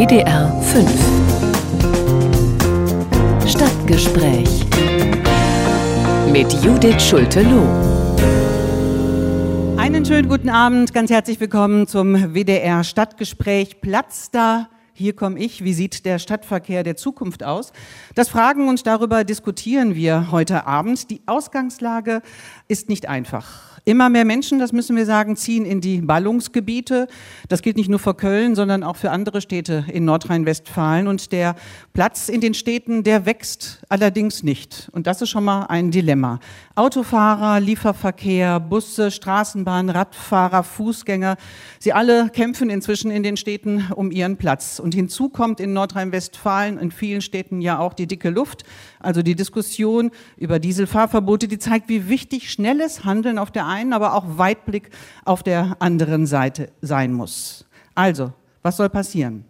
WDR 5 Stadtgespräch mit Judith Schulte-Loh. Einen schönen guten Abend, ganz herzlich willkommen zum WDR Stadtgespräch. Platz da hier komme ich, wie sieht der Stadtverkehr der Zukunft aus? Das fragen und darüber diskutieren wir heute Abend. Die Ausgangslage ist nicht einfach. Immer mehr Menschen, das müssen wir sagen, ziehen in die Ballungsgebiete. Das gilt nicht nur für Köln, sondern auch für andere Städte in Nordrhein-Westfalen. Und der Platz in den Städten, der wächst allerdings nicht. Und das ist schon mal ein Dilemma. Autofahrer, Lieferverkehr, Busse, Straßenbahn, Radfahrer, Fußgänger, sie alle kämpfen inzwischen in den Städten um ihren Platz. Und hinzu kommt in Nordrhein-Westfalen, in vielen Städten ja auch die dicke Luft, also die Diskussion über Dieselfahrverbote, die zeigt, wie wichtig schnelles Handeln auf der einen, aber auch Weitblick auf der anderen Seite sein muss. Also, was soll passieren?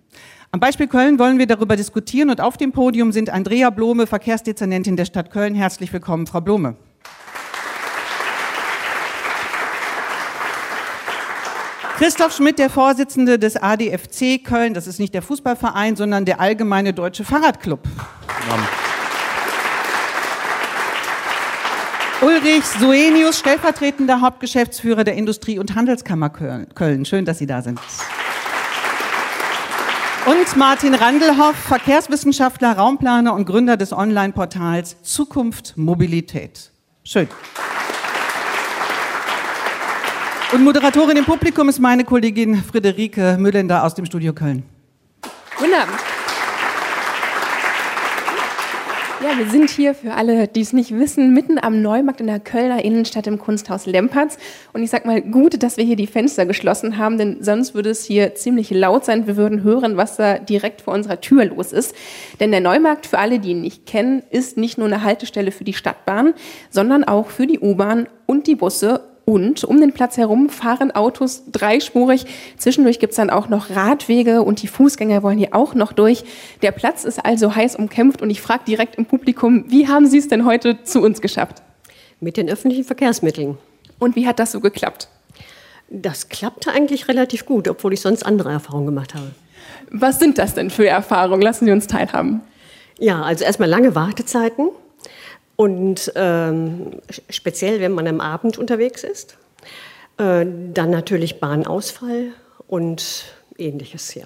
Am Beispiel Köln wollen wir darüber diskutieren und auf dem Podium sind Andrea Blome, Verkehrsdezernentin der Stadt Köln. Herzlich willkommen, Frau Blome. Christoph Schmidt, der Vorsitzende des ADFC Köln, das ist nicht der Fußballverein, sondern der Allgemeine Deutsche Fahrradclub. Ja. Ulrich Suenius, stellvertretender Hauptgeschäftsführer der Industrie- und Handelskammer Köln. Schön, dass Sie da sind. Und Martin Randelhoff, Verkehrswissenschaftler, Raumplaner und Gründer des Online-Portals Zukunft Mobilität. Schön. Und Moderatorin im Publikum ist meine Kollegin Friederike Müllender aus dem Studio Köln. Guten Abend. Ja, wir sind hier für alle, die es nicht wissen, mitten am Neumarkt in der Kölner Innenstadt im Kunsthaus Lempertz. Und ich sag mal, gut, dass wir hier die Fenster geschlossen haben, denn sonst würde es hier ziemlich laut sein. Wir würden hören, was da direkt vor unserer Tür los ist. Denn der Neumarkt, für alle, die ihn nicht kennen, ist nicht nur eine Haltestelle für die Stadtbahn, sondern auch für die U-Bahn und die Busse und um den Platz herum fahren Autos dreispurig. Zwischendurch gibt es dann auch noch Radwege und die Fußgänger wollen hier auch noch durch. Der Platz ist also heiß umkämpft und ich frage direkt im Publikum, wie haben Sie es denn heute zu uns geschafft? Mit den öffentlichen Verkehrsmitteln. Und wie hat das so geklappt? Das klappte eigentlich relativ gut, obwohl ich sonst andere Erfahrungen gemacht habe. Was sind das denn für Erfahrungen? Lassen Sie uns teilhaben. Ja, also erstmal lange Wartezeiten. Und ähm, speziell, wenn man am Abend unterwegs ist. Äh, dann natürlich Bahnausfall und ähnliches, ja.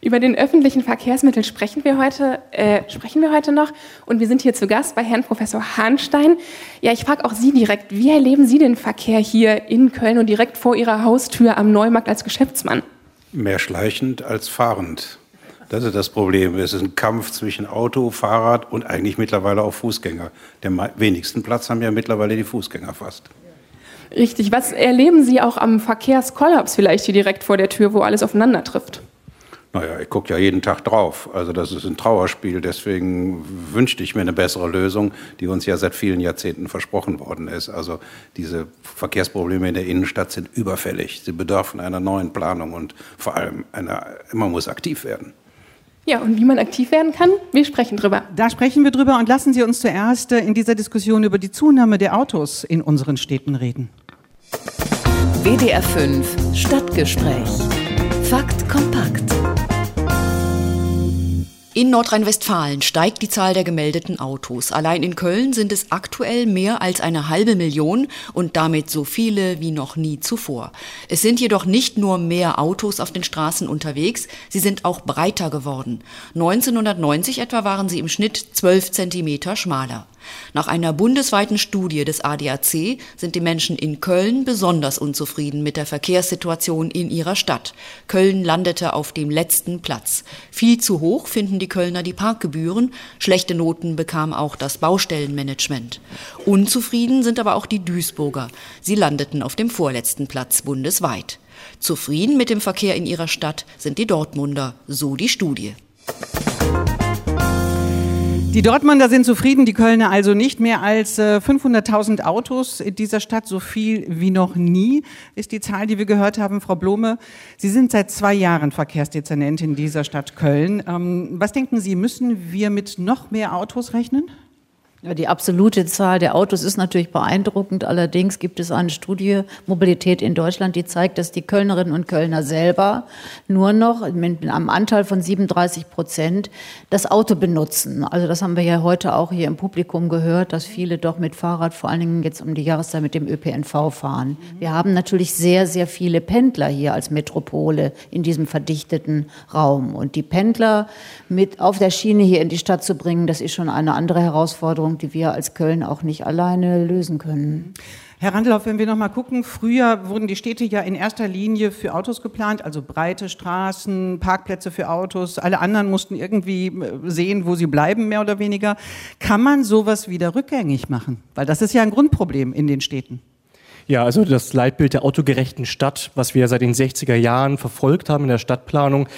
Über den öffentlichen Verkehrsmittel sprechen wir heute, äh, sprechen wir heute noch. Und wir sind hier zu Gast bei Herrn Professor Hahnstein. Ja, ich frage auch Sie direkt, wie erleben Sie den Verkehr hier in Köln und direkt vor Ihrer Haustür am Neumarkt als Geschäftsmann? Mehr schleichend als fahrend. Das ist das Problem. Es ist ein Kampf zwischen Auto, Fahrrad und eigentlich mittlerweile auch Fußgänger. Den wenigsten Platz haben ja mittlerweile die Fußgänger fast. Richtig. Was erleben Sie auch am Verkehrskollaps vielleicht hier direkt vor der Tür, wo alles aufeinander trifft? Naja, ich gucke ja jeden Tag drauf. Also das ist ein Trauerspiel. Deswegen wünschte ich mir eine bessere Lösung, die uns ja seit vielen Jahrzehnten versprochen worden ist. Also diese Verkehrsprobleme in der Innenstadt sind überfällig. Sie bedürfen einer neuen Planung und vor allem einer, man muss aktiv werden. Ja, und wie man aktiv werden kann, wir sprechen drüber. Da sprechen wir drüber und lassen Sie uns zuerst äh, in dieser Diskussion über die Zunahme der Autos in unseren Städten reden. WDR 5 Stadtgespräch. Fakt kompakt. In Nordrhein-Westfalen steigt die Zahl der gemeldeten Autos. Allein in Köln sind es aktuell mehr als eine halbe Million und damit so viele wie noch nie zuvor. Es sind jedoch nicht nur mehr Autos auf den Straßen unterwegs, sie sind auch breiter geworden. 1990 etwa waren sie im Schnitt 12 Zentimeter schmaler. Nach einer bundesweiten Studie des ADAC sind die Menschen in Köln besonders unzufrieden mit der Verkehrssituation in ihrer Stadt. Köln landete auf dem letzten Platz. Viel zu hoch finden die Kölner die Parkgebühren, schlechte Noten bekam auch das Baustellenmanagement. Unzufrieden sind aber auch die Duisburger. Sie landeten auf dem vorletzten Platz bundesweit. Zufrieden mit dem Verkehr in ihrer Stadt sind die Dortmunder, so die Studie. Die Dortmunder sind zufrieden, die Kölner also nicht. Mehr als 500.000 äh, Autos in dieser Stadt, so viel wie noch nie, ist die Zahl, die wir gehört haben. Frau Blome, Sie sind seit zwei Jahren Verkehrsdezernentin dieser Stadt Köln. Ähm, was denken Sie, müssen wir mit noch mehr Autos rechnen? Ja, die absolute Zahl der Autos ist natürlich beeindruckend. Allerdings gibt es eine Studie Mobilität in Deutschland, die zeigt, dass die Kölnerinnen und Kölner selber nur noch mit einem Anteil von 37 Prozent das Auto benutzen. Also das haben wir ja heute auch hier im Publikum gehört, dass viele doch mit Fahrrad, vor allen Dingen jetzt um die Jahreszeit mit dem ÖPNV fahren. Wir haben natürlich sehr, sehr viele Pendler hier als Metropole in diesem verdichteten Raum. Und die Pendler mit auf der Schiene hier in die Stadt zu bringen, das ist schon eine andere Herausforderung Herausforderung, die wir als Köln auch nicht alleine lösen können. Herr Randlauf, wenn wir noch mal gucken, früher wurden die Städte ja in erster Linie für Autos geplant, also breite Straßen, Parkplätze für Autos. Alle anderen mussten irgendwie äh, sehen, wo sie bleiben, mehr oder weniger. Kann man sowas wieder rückgängig machen? Weil das ist ja ein Grundproblem in den Städten. Ja, also das Leitbild der autogerechten Stadt, was wir seit den 60er Jahren verfolgt haben in der Stadtplanung,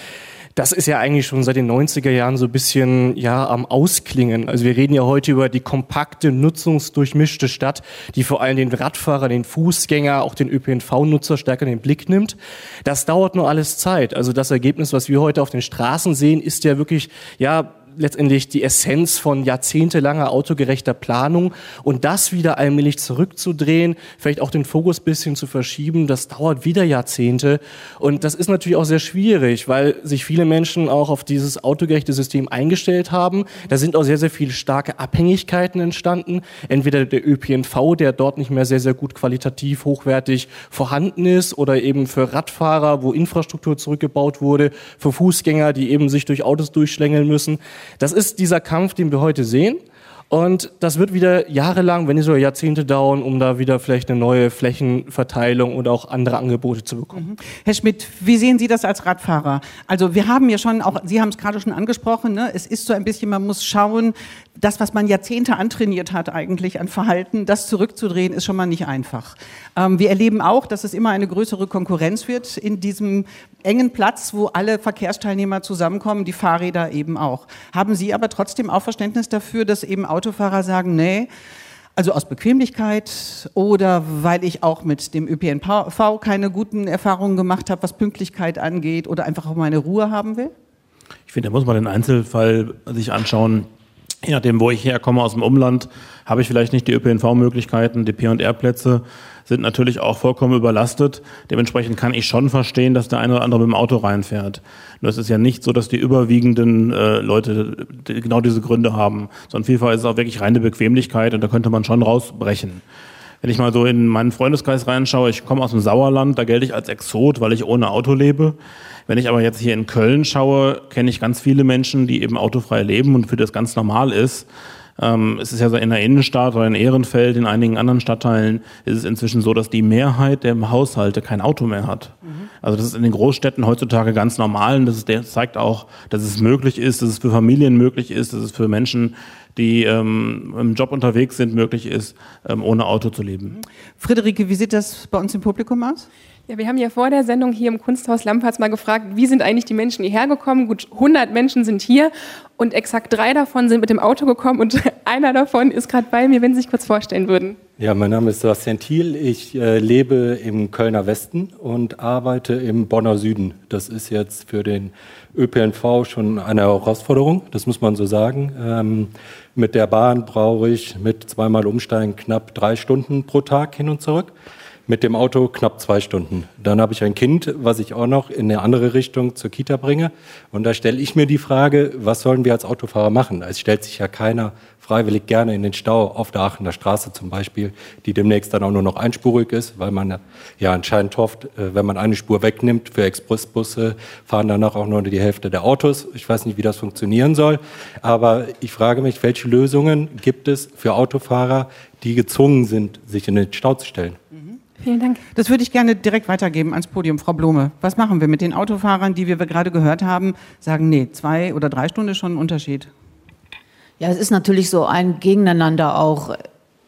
das ist ja eigentlich schon seit den 90er Jahren so ein bisschen ja am Ausklingen. Also wir reden ja heute über die kompakte, nutzungsdurchmischte Stadt, die vor allem den Radfahrer, den Fußgänger, auch den ÖPNV-Nutzer stärker in den Blick nimmt. Das dauert nur alles Zeit. Also das Ergebnis, was wir heute auf den Straßen sehen, ist ja wirklich ja letztendlich die Essenz von jahrzehntelanger autogerechter Planung und das wieder allmählich zurückzudrehen, vielleicht auch den Fokus bisschen zu verschieben, das dauert wieder Jahrzehnte und das ist natürlich auch sehr schwierig, weil sich viele Menschen auch auf dieses autogerechte System eingestellt haben. Da sind auch sehr, sehr viele starke Abhängigkeiten entstanden. Entweder der ÖPNV, der dort nicht mehr sehr, sehr gut qualitativ hochwertig vorhanden ist oder eben für Radfahrer, wo Infrastruktur zurückgebaut wurde, für Fußgänger, die eben sich durch Autos durchschlängeln müssen. Das ist dieser Kampf, den wir heute sehen. Und das wird wieder jahrelang, wenn nicht sogar Jahrzehnte dauern, um da wieder vielleicht eine neue Flächenverteilung oder auch andere Angebote zu bekommen. Mhm. Herr Schmidt, wie sehen Sie das als Radfahrer? Also wir haben ja schon, auch Sie haben es gerade schon angesprochen, ne? es ist so ein bisschen, man muss schauen, das, was man Jahrzehnte antrainiert hat eigentlich an Verhalten, das zurückzudrehen, ist schon mal nicht einfach. Ähm, wir erleben auch, dass es immer eine größere Konkurrenz wird in diesem engen Platz, wo alle Verkehrsteilnehmer zusammenkommen, die Fahrräder eben auch. Haben Sie aber trotzdem auch Verständnis dafür, dass eben Autofahrer sagen, nee, also aus Bequemlichkeit oder weil ich auch mit dem ÖPNV keine guten Erfahrungen gemacht habe, was Pünktlichkeit angeht oder einfach auch meine Ruhe haben will? Ich finde, da muss man den Einzelfall sich anschauen. Je nachdem, wo ich herkomme aus dem Umland, habe ich vielleicht nicht die ÖPNV-Möglichkeiten, die P&R-Plätze sind natürlich auch vollkommen überlastet. Dementsprechend kann ich schon verstehen, dass der eine oder andere mit dem Auto reinfährt. Nur es ist ja nicht so, dass die überwiegenden äh, Leute genau diese Gründe haben, sondern vielfach ist es auch wirklich reine Bequemlichkeit und da könnte man schon rausbrechen. Wenn ich mal so in meinen Freundeskreis reinschaue, ich komme aus dem Sauerland, da gelte ich als Exot, weil ich ohne Auto lebe. Wenn ich aber jetzt hier in Köln schaue, kenne ich ganz viele Menschen, die eben autofrei leben und für das ganz normal ist. Ähm, es ist ja so in der Innenstadt oder in Ehrenfeld, in einigen anderen Stadtteilen ist es inzwischen so, dass die Mehrheit der Haushalte kein Auto mehr hat. Mhm. Also das ist in den Großstädten heutzutage ganz normal und das, ist, das zeigt auch, dass es möglich ist, dass es für Familien möglich ist, dass es für Menschen die ähm, im Job unterwegs sind, möglich ist, ähm, ohne Auto zu leben. Friederike, wie sieht das bei uns im Publikum aus? Ja, wir haben ja vor der Sendung hier im Kunsthaus Lampertz mal gefragt, wie sind eigentlich die Menschen hierher gekommen? Gut 100 Menschen sind hier und exakt drei davon sind mit dem Auto gekommen und einer davon ist gerade bei mir, wenn Sie sich kurz vorstellen würden. Ja, mein Name ist Sebastian Thiel. Ich äh, lebe im Kölner Westen und arbeite im Bonner Süden. Das ist jetzt für den ÖPNV schon eine Herausforderung, das muss man so sagen. Ähm, mit der Bahn brauche ich mit zweimal Umsteigen knapp drei Stunden pro Tag hin und zurück mit dem Auto knapp zwei Stunden. Dann habe ich ein Kind, was ich auch noch in eine andere Richtung zur Kita bringe. Und da stelle ich mir die Frage, was sollen wir als Autofahrer machen? Es stellt sich ja keiner freiwillig gerne in den Stau auf der Aachener Straße zum Beispiel, die demnächst dann auch nur noch einspurig ist, weil man ja anscheinend hofft, äh, wenn man eine Spur wegnimmt für Expressbusse, fahren danach auch nur die Hälfte der Autos. Ich weiß nicht, wie das funktionieren soll, aber ich frage mich, welche Lösungen gibt es für Autofahrer, die gezwungen sind, sich in den Stau zu stellen? Vielen Dank. Das würde ich gerne direkt weitergeben ans Podium, Frau Blome. Was machen wir mit den Autofahrern, die wir gerade gehört haben, sagen, nee, zwei oder drei Stunden ist schon ein Unterschied? Ja, es ist natürlich so ein Gegeneinander auch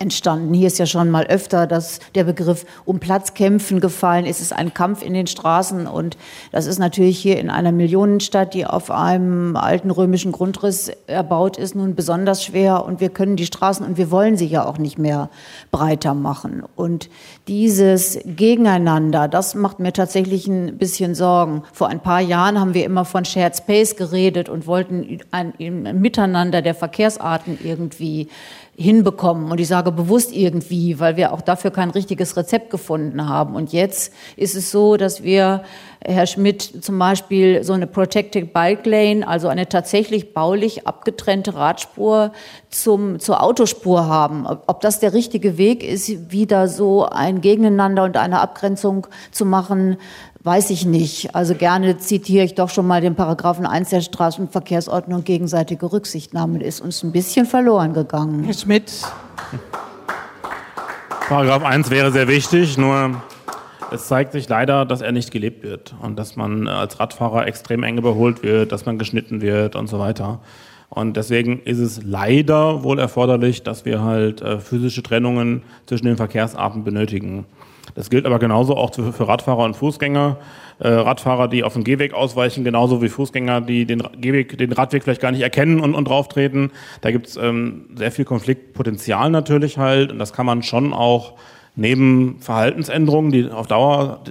entstanden. Hier ist ja schon mal öfter dass der Begriff um Platz kämpfen gefallen. Es ist ein Kampf in den Straßen und das ist natürlich hier in einer Millionenstadt, die auf einem alten römischen Grundriss erbaut ist, nun besonders schwer und wir können die Straßen und wir wollen sie ja auch nicht mehr breiter machen. Und dieses Gegeneinander, das macht mir tatsächlich ein bisschen Sorgen. Vor ein paar Jahren haben wir immer von Shared Space geredet und wollten ein, ein Miteinander der Verkehrsarten irgendwie hinbekommen. Und ich sage bewusst irgendwie, weil wir auch dafür kein richtiges Rezept gefunden haben. Und jetzt ist es so, dass wir, Herr Schmidt, zum Beispiel so eine Protected Bike Lane, also eine tatsächlich baulich abgetrennte Radspur zum, zur Autospur haben. Ob das der richtige Weg ist, wieder so ein Gegeneinander und eine Abgrenzung zu machen, Weiß ich nicht. Also gerne zitiere ich doch schon mal den Paragraphen 1 der Straßenverkehrsordnung. Gegenseitige Rücksichtnahme ist uns ein bisschen verloren gegangen. Herr Schmidt. Paragraph 1 wäre sehr wichtig, nur es zeigt sich leider, dass er nicht gelebt wird und dass man als Radfahrer extrem eng überholt wird, dass man geschnitten wird und so weiter. Und deswegen ist es leider wohl erforderlich, dass wir halt äh, physische Trennungen zwischen den Verkehrsarten benötigen. Das gilt aber genauso auch für Radfahrer und Fußgänger. Äh, Radfahrer, die auf dem Gehweg ausweichen, genauso wie Fußgänger, die den Gehweg, den Radweg vielleicht gar nicht erkennen und, und drauftreten. Da gibt es ähm, sehr viel Konfliktpotenzial natürlich halt. Und das kann man schon auch neben Verhaltensänderungen, die auf Dauer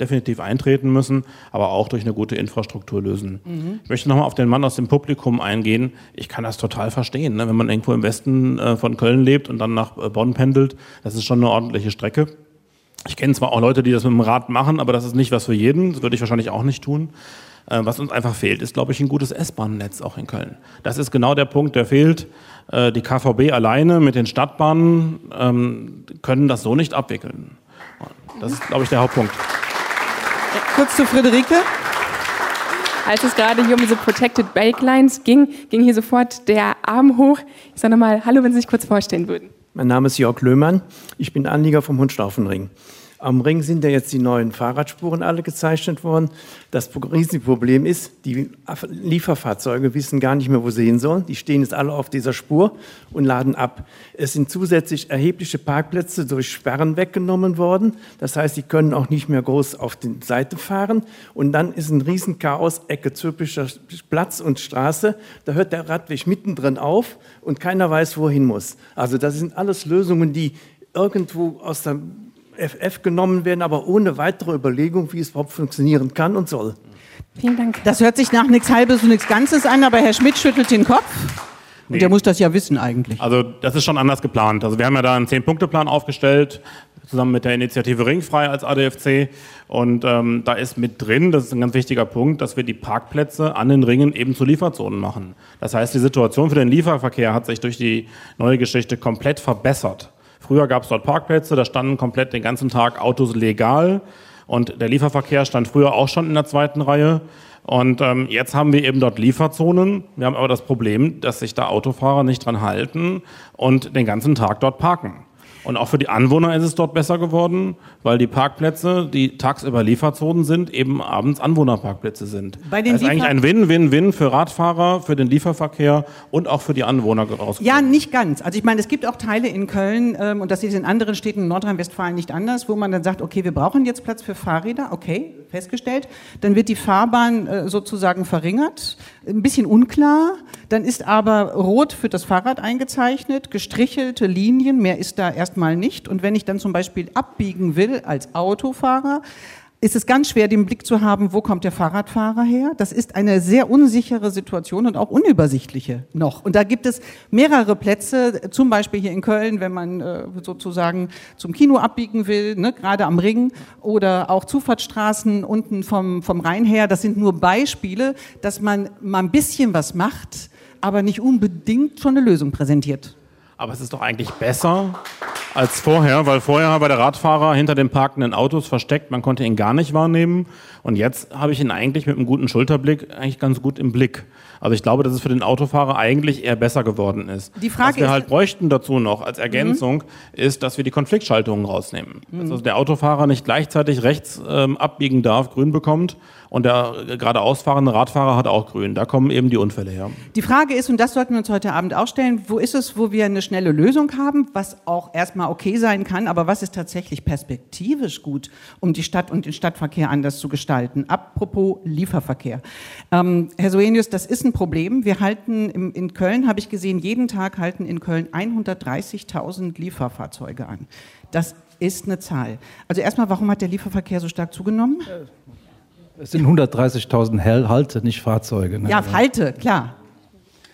definitiv eintreten müssen, aber auch durch eine gute Infrastruktur lösen. Mhm. Ich möchte nochmal auf den Mann aus dem Publikum eingehen. Ich kann das total verstehen, ne? wenn man irgendwo im Westen äh, von Köln lebt und dann nach äh, Bonn pendelt. Das ist schon eine ordentliche Strecke. Ich kenne zwar auch Leute, die das mit dem Rad machen, aber das ist nicht was für jeden. Das würde ich wahrscheinlich auch nicht tun. Äh, was uns einfach fehlt, ist, glaube ich, ein gutes S-Bahn-Netz auch in Köln. Das ist genau der Punkt, der fehlt. Äh, die KVB alleine mit den Stadtbahnen ähm, können das so nicht abwickeln. Das ist, glaube ich, der Hauptpunkt. Kurz zu Friederike. Als es gerade hier um diese Protected Bike Lines ging, ging hier sofort der Arm hoch. Ich sage nochmal Hallo, wenn Sie sich kurz vorstellen würden. Mein Name ist Jörg Löhmann. Ich bin Anlieger vom Hundstaufenring. Am Ring sind ja jetzt die neuen Fahrradspuren alle gezeichnet worden. Das Riesenproblem ist, die Lieferfahrzeuge wissen gar nicht mehr, wo sie hin sollen. Die stehen jetzt alle auf dieser Spur und laden ab. Es sind zusätzlich erhebliche Parkplätze durch Sperren weggenommen worden. Das heißt, sie können auch nicht mehr groß auf die Seite fahren. Und dann ist ein Riesenchaos, Ecke typischer Platz und Straße. Da hört der Radweg mittendrin auf und keiner weiß, wohin muss. Also das sind alles Lösungen, die irgendwo aus der FF genommen werden, aber ohne weitere Überlegung, wie es überhaupt funktionieren kann und soll. Vielen Dank. Das hört sich nach nichts Halbes und nichts Ganzes an, aber Herr Schmidt schüttelt den Kopf. Nee. Und der muss das ja wissen eigentlich. Also das ist schon anders geplant. Also wir haben ja da einen Zehn-Punkte-Plan aufgestellt, zusammen mit der Initiative Ringfrei als ADFC. Und ähm, da ist mit drin, das ist ein ganz wichtiger Punkt, dass wir die Parkplätze an den Ringen eben zu Lieferzonen machen. Das heißt, die Situation für den Lieferverkehr hat sich durch die neue Geschichte komplett verbessert. Früher gab es dort Parkplätze, da standen komplett den ganzen Tag Autos legal und der Lieferverkehr stand früher auch schon in der zweiten Reihe. Und ähm, jetzt haben wir eben dort Lieferzonen. Wir haben aber das Problem, dass sich da Autofahrer nicht dran halten und den ganzen Tag dort parken. Und auch für die Anwohner ist es dort besser geworden, weil die Parkplätze, die tagsüber Lieferzonen sind, eben abends Anwohnerparkplätze sind. Bei den das ist eigentlich ein Win-Win-Win für Radfahrer, für den Lieferverkehr und auch für die Anwohner rausgekommen. Ja, nicht ganz. Also ich meine, es gibt auch Teile in Köln, ähm, und das ist in anderen Städten in Nordrhein-Westfalen nicht anders, wo man dann sagt, okay, wir brauchen jetzt Platz für Fahrräder, okay, festgestellt. Dann wird die Fahrbahn äh, sozusagen verringert, ein bisschen unklar. Dann ist aber rot für das Fahrrad eingezeichnet, gestrichelte Linien, mehr ist da erstmal nicht. Und wenn ich dann zum Beispiel abbiegen will als Autofahrer, ist es ganz schwer, den Blick zu haben, wo kommt der Fahrradfahrer her. Das ist eine sehr unsichere Situation und auch unübersichtliche noch. Und da gibt es mehrere Plätze, zum Beispiel hier in Köln, wenn man äh, sozusagen zum Kino abbiegen will, ne, gerade am Ring, oder auch Zufahrtsstraßen unten vom, vom Rhein her. Das sind nur Beispiele, dass man mal ein bisschen was macht, aber nicht unbedingt schon eine Lösung präsentiert. Aber es ist doch eigentlich besser als vorher, weil vorher war der Radfahrer hinter den parkenden Autos versteckt, man konnte ihn gar nicht wahrnehmen. Und jetzt habe ich ihn eigentlich mit einem guten Schulterblick eigentlich ganz gut im Blick. Also ich glaube, dass es für den Autofahrer eigentlich eher besser geworden ist. Die Frage Was wir halt bräuchten dazu noch als Ergänzung, mhm. ist, dass wir die Konfliktschaltungen rausnehmen. Mhm. Also der Autofahrer nicht gleichzeitig rechts ähm, abbiegen darf, grün bekommt und der geradeaus fahrende Radfahrer hat auch grün. Da kommen eben die Unfälle her. Die Frage ist, und das sollten wir uns heute Abend auch stellen, wo ist es, wo wir eine schnelle Lösung haben, was auch erstmal okay sein kann, aber was ist tatsächlich perspektivisch gut, um die Stadt und den Stadtverkehr anders zu gestalten? Apropos Lieferverkehr. Ähm, Herr Soenius, das ist ein Problem. Wir halten im, in Köln, habe ich gesehen, jeden Tag halten in Köln 130.000 Lieferfahrzeuge an. Das ist eine Zahl. Also erstmal, warum hat der Lieferverkehr so stark zugenommen? Es sind 130.000 Halte, nicht Fahrzeuge. Ne? Ja, Halte, klar.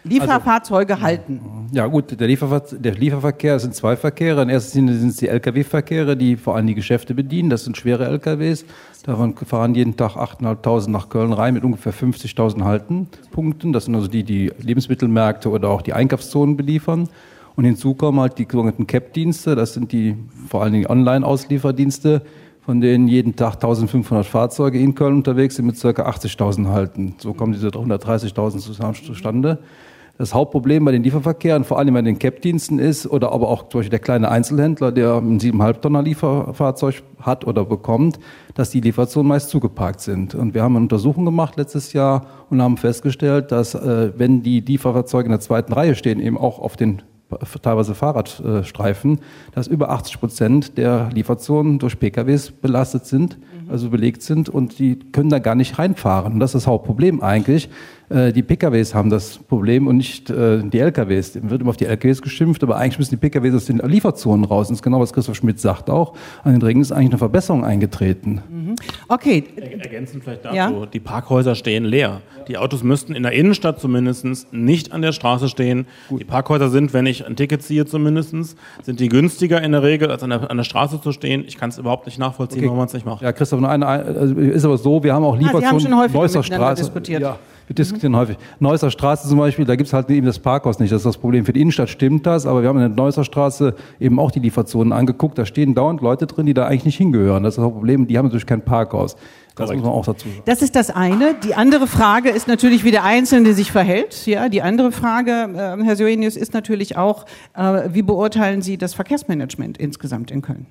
Lieferfahrzeuge also, halten. Ja gut, der, Lieferver der Lieferverkehr sind zwei Verkehre. In erster Linie sind es die Lkw-Verkehre, die vor allem die Geschäfte bedienen. Das sind schwere Lkws. Davon fahren jeden Tag 8.500 nach Köln rein mit ungefähr 50.000 Haltenpunkten. Das sind also die, die Lebensmittelmärkte oder auch die Einkaufszonen beliefern. Und hinzu kommen halt die sogenannten CAP-Dienste. Das sind die vor allen Dingen Online-Auslieferdienste, von denen jeden Tag 1500 Fahrzeuge in Köln unterwegs sind mit ca. 80.000 Halten. So kommen diese 130.000 zustande. Das Hauptproblem bei den Lieferverkehren, vor allem bei den CAP-Diensten ist, oder aber auch zum Beispiel der kleine Einzelhändler, der ein 7,5 Tonner Lieferfahrzeug hat oder bekommt, dass die Lieferzonen meist zugeparkt sind. Und wir haben eine Untersuchung gemacht letztes Jahr und haben festgestellt, dass äh, wenn die Lieferfahrzeuge in der zweiten Reihe stehen, eben auch auf den teilweise Fahrradstreifen, dass über 80 Prozent der Lieferzonen durch PKWs belastet sind, also belegt sind und die können da gar nicht reinfahren. Und das ist das Hauptproblem eigentlich. Äh, die PKWs haben das Problem und nicht äh, die LKWs. Da wird immer auf die LKWs geschimpft, aber eigentlich müssen die PKWs aus den Lieferzonen raus. Und das ist genau, was Christoph Schmidt sagt auch. An den Ringen ist eigentlich eine Verbesserung eingetreten. Mhm. Okay. Ergänzend vielleicht dazu. Ja? Die Parkhäuser stehen leer. Die Autos müssten in der Innenstadt zumindest nicht an der Straße stehen. Gut. Die Parkhäuser sind, wenn ich ein Ticket ziehe zumindest, sind die günstiger in der Regel, als an der, an der Straße zu stehen. Ich kann es überhaupt nicht nachvollziehen, okay. warum man es nicht macht. Ja, Christoph, noch eine, also ist aber so, wir haben auch Lieferzonen. Ah, Sie haben schon häufig Straße. diskutiert. Ja. Wir diskutieren häufig. Neusser Straße zum Beispiel, da gibt es halt eben das Parkhaus nicht. Das ist das Problem. Für die Innenstadt stimmt das, aber wir haben in der Neusser Straße eben auch die Lieferzonen angeguckt. Da stehen dauernd Leute drin, die da eigentlich nicht hingehören. Das ist das Problem. Die haben natürlich kein Parkhaus. Das muss man auch dazu sagen. Das ist das eine. Die andere Frage ist natürlich, wie der Einzelne sich verhält. Ja, die andere Frage, äh, Herr Soenius, ist natürlich auch, äh, wie beurteilen Sie das Verkehrsmanagement insgesamt in Köln?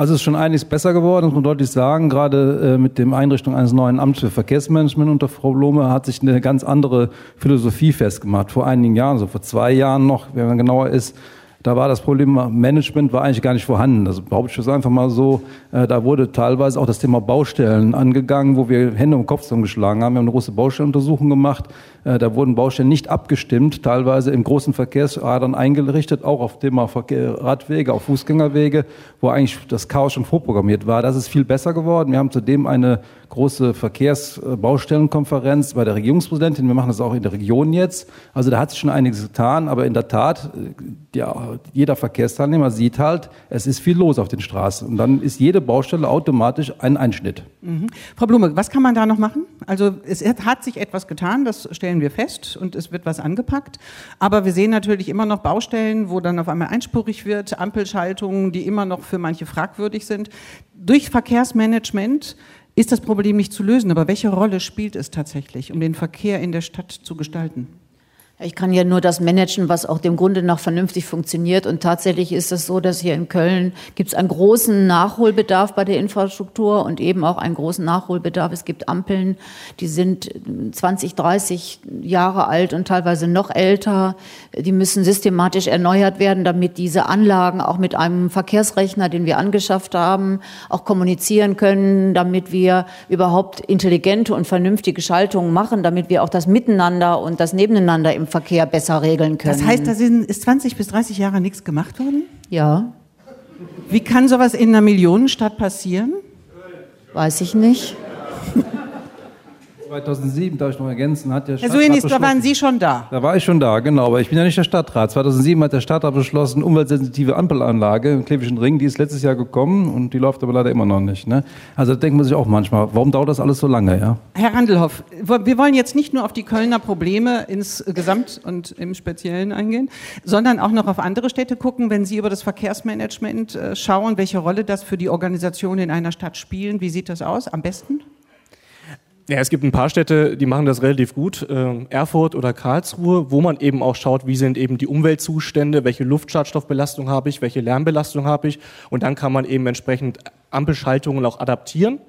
Also es ist schon einiges besser geworden, muss man deutlich sagen. Gerade äh, mit dem Einrichtung eines neuen Amts für Verkehrsmanagement unter Frau Blome hat sich eine ganz andere Philosophie festgemacht. Vor einigen Jahren, so vor zwei Jahren noch, wenn man genauer ist, da war das Problem Management war eigentlich gar nicht vorhanden. Das behaupte ich jetzt einfach mal so. Äh, da wurde teilweise auch das Thema Baustellen angegangen, wo wir Hände im Kopf zusammengeschlagen haben. Wir haben eine große Baustellenuntersuchung gemacht. Äh, da wurden Baustellen nicht abgestimmt, teilweise im großen Verkehrsadern eingerichtet, auch auf Thema Radwege, auf Fußgängerwege, wo eigentlich das Chaos schon vorprogrammiert war. Das ist viel besser geworden. Wir haben zudem eine große Verkehrsbaustellenkonferenz bei der Regierungspräsidentin. Wir machen das auch in der Region jetzt. Also da hat sich schon einiges getan, aber in der Tat, ja, jeder Verkehrsteilnehmer sieht halt, es ist viel los auf den Straßen. Und dann ist jede Baustelle automatisch ein Einschnitt. Mhm. Frau Blume, was kann man da noch machen? Also es hat sich etwas getan, das stellen wir fest und es wird was angepackt. Aber wir sehen natürlich immer noch Baustellen, wo dann auf einmal einspurig wird, Ampelschaltungen, die immer noch für manche fragwürdig sind. Durch Verkehrsmanagement ist das Problem nicht zu lösen, aber welche Rolle spielt es tatsächlich, um den Verkehr in der Stadt zu gestalten? Ich kann ja nur das managen, was auch dem Grunde nach vernünftig funktioniert. Und tatsächlich ist es so, dass hier in Köln gibt es einen großen Nachholbedarf bei der Infrastruktur und eben auch einen großen Nachholbedarf. Es gibt Ampeln, die sind 20, 30 Jahre alt und teilweise noch älter. Die müssen systematisch erneuert werden, damit diese Anlagen auch mit einem Verkehrsrechner, den wir angeschafft haben, auch kommunizieren können, damit wir überhaupt intelligente und vernünftige Schaltungen machen, damit wir auch das Miteinander und das Nebeneinander im Verkehr besser regeln können. Das heißt, da sind, ist 20 bis 30 Jahre nichts gemacht worden? Ja. Wie kann sowas in einer Millionenstadt passieren? Weiß ich nicht. 2007, darf ich noch ergänzen, hat der Herr Suenis, da waren Sie schon da. Da war ich schon da, genau, aber ich bin ja nicht der Stadtrat. 2007 hat der Stadtrat beschlossen, umweltsensitive Ampelanlage im Klevischen Ring, die ist letztes Jahr gekommen und die läuft aber leider immer noch nicht. Ne? Also da denkt man sich auch manchmal, warum dauert das alles so lange? Ja? Herr Randelhoff, wir wollen jetzt nicht nur auf die Kölner Probleme ins Gesamt und im Speziellen eingehen, sondern auch noch auf andere Städte gucken, wenn Sie über das Verkehrsmanagement äh, schauen, welche Rolle das für die Organisation in einer Stadt spielen. Wie sieht das aus? Am besten? Ja, es gibt ein paar Städte, die machen das relativ gut. Äh, Erfurt oder Karlsruhe, wo man eben auch schaut, wie sind eben die Umweltzustände, welche Luftschadstoffbelastung habe ich, welche Lärmbelastung habe ich. Und dann kann man eben entsprechend Ampelschaltungen auch adaptieren.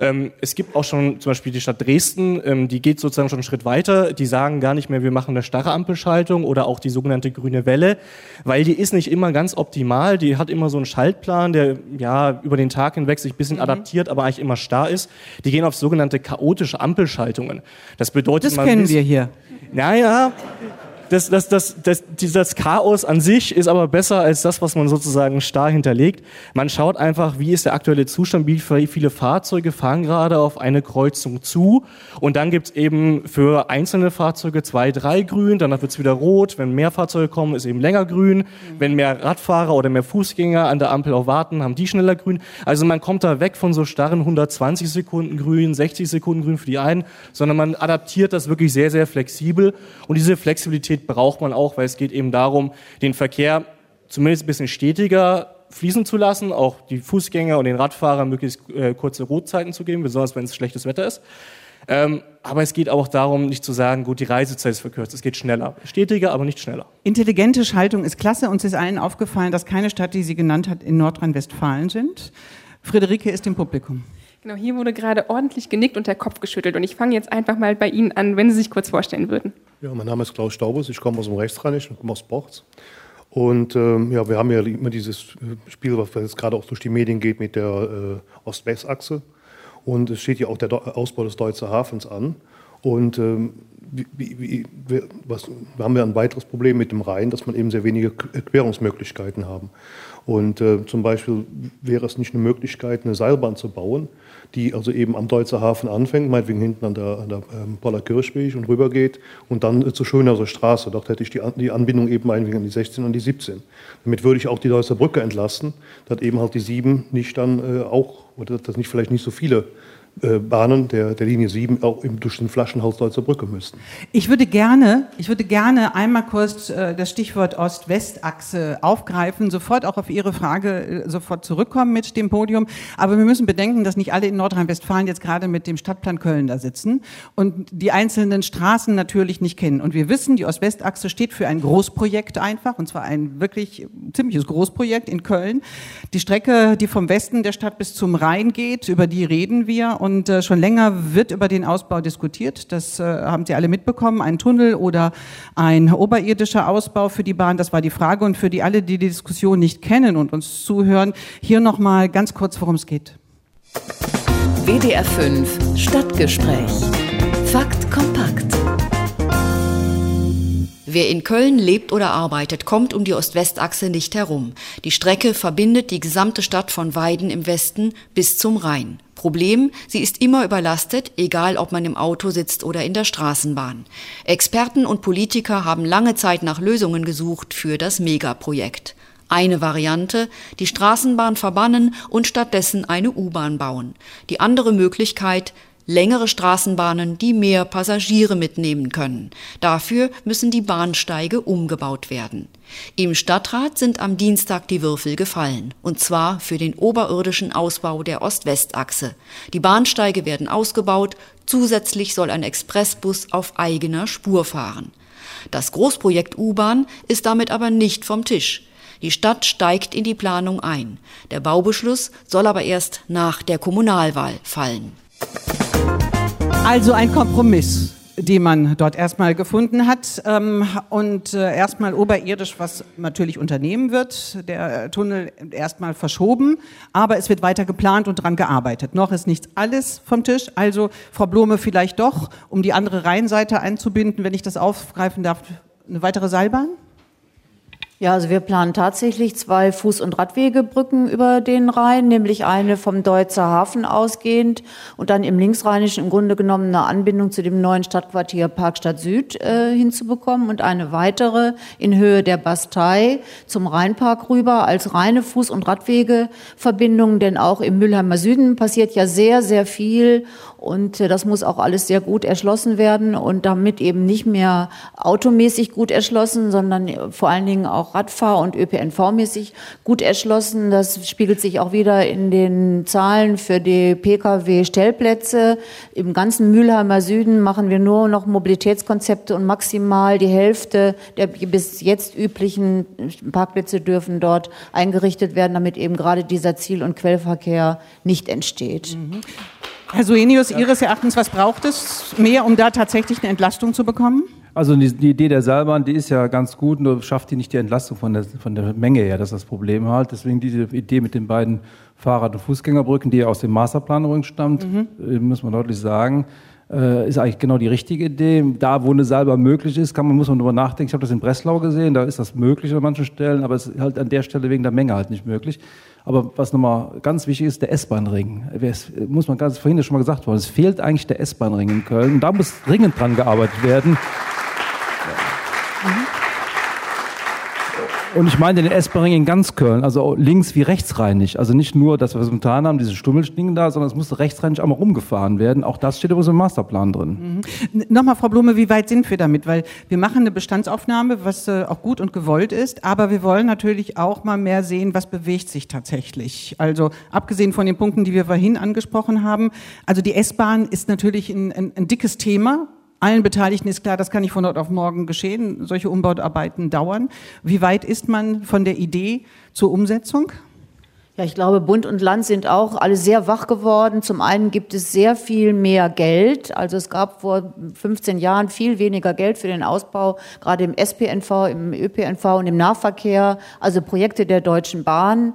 Ähm, es gibt auch schon zum Beispiel die Stadt Dresden, ähm, die geht sozusagen schon einen Schritt weiter. Die sagen gar nicht mehr, wir machen eine starre Ampelschaltung oder auch die sogenannte grüne Welle, weil die ist nicht immer ganz optimal. Die hat immer so einen Schaltplan, der ja über den Tag hinweg sich ein bisschen mhm. adaptiert, aber eigentlich immer starr ist. Die gehen auf sogenannte chaotische Ampelschaltungen. Das bedeutet, das kennen wir hier. Naja, das, das, das, das, das Chaos an sich ist aber besser als das, was man sozusagen starr hinterlegt. Man schaut einfach, wie ist der aktuelle Zustand, wie viele Fahrzeuge fahren gerade auf eine Kreuzung zu. Und dann gibt's eben für einzelne Fahrzeuge zwei, drei grün, danach wird's wieder rot. Wenn mehr Fahrzeuge kommen, ist eben länger grün. Wenn mehr Radfahrer oder mehr Fußgänger an der Ampel auch warten, haben die schneller grün. Also man kommt da weg von so starren 120 Sekunden grün, 60 Sekunden grün für die einen, sondern man adaptiert das wirklich sehr, sehr flexibel. Und diese Flexibilität braucht man auch, weil es geht eben darum, den Verkehr zumindest ein bisschen stetiger fließen zu lassen, auch die Fußgänger und den Radfahrern möglichst äh, kurze Rotzeiten zu geben, besonders wenn es schlechtes Wetter ist. Ähm, aber es geht auch darum, nicht zu sagen, gut, die Reisezeit ist verkürzt. Es geht schneller. Stetiger, aber nicht schneller. Intelligente Schaltung ist klasse. Uns ist allen aufgefallen, dass keine Stadt, die sie genannt hat, in Nordrhein-Westfalen sind. Friederike ist im Publikum. Genau, hier wurde gerade ordentlich genickt und der Kopf geschüttelt. Und ich fange jetzt einfach mal bei Ihnen an, wenn Sie sich kurz vorstellen würden. Ja, mein Name ist Klaus Staubus, ich komme aus dem Rechtsrheinischen komme aus Bochs. Und ähm, ja, wir haben ja immer dieses äh, Spiel, was jetzt gerade auch durch die Medien geht mit der äh, Ost-West-Achse. Und es steht ja auch der Ausbau des Deutzer Hafens an. Und ähm, wie, wie, wie, was, haben ja ein weiteres Problem mit dem Rhein, dass man eben sehr wenige Querungsmöglichkeiten haben. Und äh, zum Beispiel wäre es nicht eine Möglichkeit, eine Seilbahn zu bauen, die also eben am Deutzer Hafen anfängt, meinetwegen hinten an der, an der ähm, Poller Kirchweg und rübergeht und dann äh, zur Schönerer Straße. Dort hätte ich die, die Anbindung eben meinetwegen an die 16 und die 17. Damit würde ich auch die Deutzer Brücke entlasten, dass eben halt die 7 nicht dann äh, auch, oder dass nicht vielleicht nicht so viele Bahnen der, der Linie 7 auch im, durch den Flaschenhaus Deutzer Brücke müssten. Ich würde gerne, ich würde gerne einmal kurz äh, das Stichwort Ost-West-Achse aufgreifen, sofort auch auf Ihre Frage äh, sofort zurückkommen mit dem Podium. Aber wir müssen bedenken, dass nicht alle in Nordrhein-Westfalen jetzt gerade mit dem Stadtplan Köln da sitzen und die einzelnen Straßen natürlich nicht kennen. Und wir wissen, die Ost-West-Achse steht für ein Großprojekt einfach, und zwar ein wirklich ziemliches Großprojekt in Köln. Die Strecke, die vom Westen der Stadt bis zum Rhein geht, über die reden wir und äh, schon länger wird über den Ausbau diskutiert. Das äh, haben Sie alle mitbekommen. Ein Tunnel oder ein oberirdischer Ausbau für die Bahn, das war die Frage. Und für die alle, die die Diskussion nicht kennen und uns zuhören, hier nochmal ganz kurz, worum es geht. WDR 5 Stadtgespräch. Fakt kompakt. Wer in Köln lebt oder arbeitet, kommt um die Ost-West-Achse nicht herum. Die Strecke verbindet die gesamte Stadt von Weiden im Westen bis zum Rhein. Problem, sie ist immer überlastet, egal ob man im Auto sitzt oder in der Straßenbahn. Experten und Politiker haben lange Zeit nach Lösungen gesucht für das Megaprojekt. Eine Variante, die Straßenbahn verbannen und stattdessen eine U-Bahn bauen. Die andere Möglichkeit, längere Straßenbahnen, die mehr Passagiere mitnehmen können. Dafür müssen die Bahnsteige umgebaut werden. Im Stadtrat sind am Dienstag die Würfel gefallen, und zwar für den oberirdischen Ausbau der Ost-West-Achse. Die Bahnsteige werden ausgebaut, zusätzlich soll ein Expressbus auf eigener Spur fahren. Das Großprojekt U-Bahn ist damit aber nicht vom Tisch. Die Stadt steigt in die Planung ein. Der Baubeschluss soll aber erst nach der Kommunalwahl fallen. Also ein Kompromiss, den man dort erstmal gefunden hat ähm, und äh, erstmal oberirdisch was natürlich unternehmen wird. Der Tunnel erstmal verschoben, aber es wird weiter geplant und dran gearbeitet. Noch ist nichts alles vom Tisch. Also Frau Blome vielleicht doch, um die andere Rheinseite einzubinden, wenn ich das aufgreifen darf, eine weitere Seilbahn? Ja, also wir planen tatsächlich zwei Fuß- und Radwegebrücken über den Rhein, nämlich eine vom Deutzer Hafen ausgehend und dann im Linksrheinischen im Grunde genommen eine Anbindung zu dem neuen Stadtquartier Parkstadt Süd äh, hinzubekommen und eine weitere in Höhe der Bastei zum Rheinpark rüber als reine Fuß- und Radwegeverbindung, denn auch im Mülheimer Süden passiert ja sehr, sehr viel und äh, das muss auch alles sehr gut erschlossen werden und damit eben nicht mehr automäßig gut erschlossen, sondern äh, vor allen Dingen auch Radfahr- und ÖPNV-mäßig gut erschlossen. Das spiegelt sich auch wieder in den Zahlen für die Pkw-Stellplätze. Im ganzen Mülheimer Süden machen wir nur noch Mobilitätskonzepte und maximal die Hälfte der bis jetzt üblichen Parkplätze dürfen dort eingerichtet werden, damit eben gerade dieser Ziel- und Quellverkehr nicht entsteht. Mhm. Herr Suenius, Ihres Erachtens, was braucht es mehr, um da tatsächlich eine Entlastung zu bekommen? Also die, die Idee der Seilbahn, die ist ja ganz gut, nur schafft die nicht die Entlastung von der, von der Menge her, das ist das Problem halt. Deswegen diese Idee mit den beiden Fahrrad- und Fußgängerbrücken, die ja aus dem Masterplan übrigens stammt, mhm. Äh, muss man deutlich sagen, äh, ist eigentlich genau die richtige Idee. Da, wo eine Seilbahn möglich ist, kann man, muss man darüber nachdenken. Ich habe das in Breslau gesehen, da ist das möglich an manchen Stellen, aber es ist halt an der Stelle wegen der Menge halt nicht möglich. Aber was nochmal ganz wichtig ist, der S-Bahn-Ring. Muss man ganz vorhin schon mal gesagt worden. Es fehlt eigentlich der S-Bahn-Ring in Köln. Da muss dringend dran gearbeitet werden. Und ich meine den S-Bahn-Ring in ganz Köln, also links wie rechtsreinig. Also nicht nur, dass wir es momentan haben, diese Stummelschlingen da, sondern es muss rechtsreinig einmal rumgefahren werden. Auch das steht übrigens im Masterplan drin. Mhm. Nochmal, Frau Blume, wie weit sind wir damit? Weil wir machen eine Bestandsaufnahme, was äh, auch gut und gewollt ist, aber wir wollen natürlich auch mal mehr sehen, was bewegt sich tatsächlich. Also abgesehen von den Punkten, die wir vorhin angesprochen haben, also die S-Bahn ist natürlich ein, ein, ein dickes Thema, allen Beteiligten ist klar, das kann nicht von heute auf morgen geschehen. Solche Umbauarbeiten dauern. Wie weit ist man von der Idee zur Umsetzung? Ja, ich glaube, Bund und Land sind auch alle sehr wach geworden. Zum einen gibt es sehr viel mehr Geld. Also es gab vor 15 Jahren viel weniger Geld für den Ausbau, gerade im SPNV, im ÖPNV und im Nahverkehr, also Projekte der Deutschen Bahn.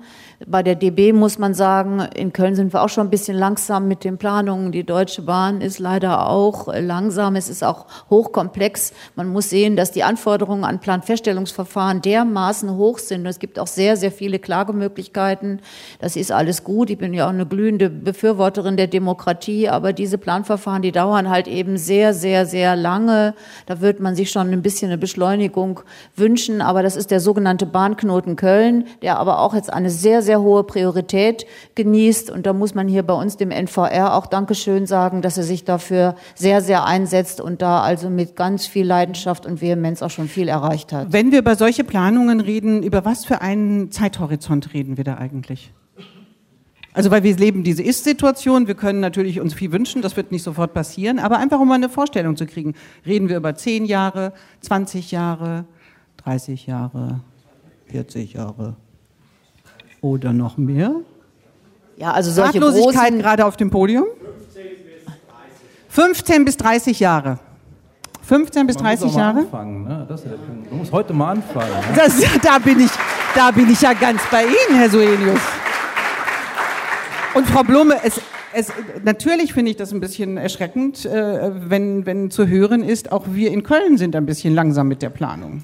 Bei der DB muss man sagen, in Köln sind wir auch schon ein bisschen langsam mit den Planungen. Die Deutsche Bahn ist leider auch langsam. Es ist auch hochkomplex. Man muss sehen, dass die Anforderungen an Planfeststellungsverfahren dermaßen hoch sind. Es gibt auch sehr, sehr viele Klagemöglichkeiten. Das ist alles gut. Ich bin ja auch eine glühende Befürworterin der Demokratie. Aber diese Planverfahren, die dauern halt eben sehr, sehr, sehr lange. Da wird man sich schon ein bisschen eine Beschleunigung wünschen. Aber das ist der sogenannte Bahnknoten Köln, der aber auch jetzt eine sehr, sehr sehr hohe Priorität genießt. Und da muss man hier bei uns dem NVR auch Dankeschön sagen, dass er sich dafür sehr, sehr einsetzt und da also mit ganz viel Leidenschaft und Vehemenz auch schon viel erreicht hat. Wenn wir über solche Planungen reden, über was für einen Zeithorizont reden wir da eigentlich? Also weil wir leben diese Ist-Situation, wir können natürlich uns viel wünschen, das wird nicht sofort passieren, aber einfach um mal eine Vorstellung zu kriegen. Reden wir über 10 Jahre, 20 Jahre, 30 Jahre, 40 Jahre? Oder noch mehr? Ja, also solche Ratlosigkeit großen gerade auf dem Podium? 15 bis 30 Jahre. 15 bis Man 30 muss auch mal Jahre? Anfangen, ne? das ist. Man muss heute mal anfangen. Ne? Das, da, bin ich, da bin ich ja ganz bei Ihnen, Herr Suelius. Und Frau Blume, es, es, natürlich finde ich das ein bisschen erschreckend, äh, wenn, wenn zu hören ist, auch wir in Köln sind ein bisschen langsam mit der Planung.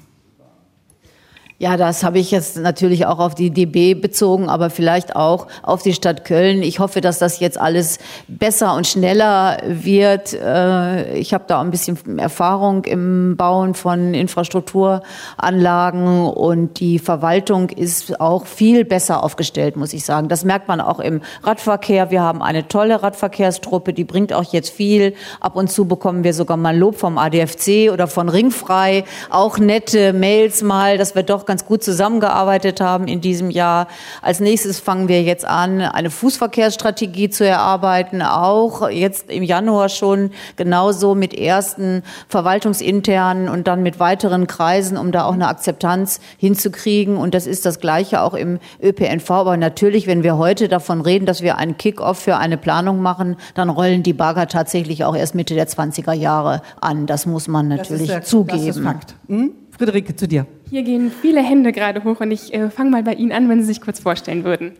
Ja, das habe ich jetzt natürlich auch auf die DB bezogen, aber vielleicht auch auf die Stadt Köln. Ich hoffe, dass das jetzt alles besser und schneller wird. Äh, ich habe da auch ein bisschen Erfahrung im Bauen von Infrastrukturanlagen und die Verwaltung ist auch viel besser aufgestellt, muss ich sagen. Das merkt man auch im Radverkehr. Wir haben eine tolle Radverkehrstruppe, die bringt auch jetzt viel. Ab und zu bekommen wir sogar mal Lob vom ADFC oder von Ringfrei. Auch nette Mails mal, dass wir doch ganz gut zusammengearbeitet haben in diesem Jahr. Als nächstes fangen wir jetzt an, eine Fußverkehrsstrategie zu erarbeiten, auch jetzt im Januar schon genauso mit ersten verwaltungsinternen und dann mit weiteren Kreisen, um da auch eine Akzeptanz hinzukriegen. Und das ist das Gleiche auch im ÖPNV. Aber natürlich, wenn wir heute davon reden, dass wir einen Kick-off für eine Planung machen, dann rollen die Bagger tatsächlich auch erst Mitte der 20er Jahre an. Das muss man natürlich das ist, zugeben. Das ist Fakt. Hm? Friederike, zu dir. Hier gehen viele Hände gerade hoch und ich äh, fange mal bei Ihnen an, wenn Sie sich kurz vorstellen würden.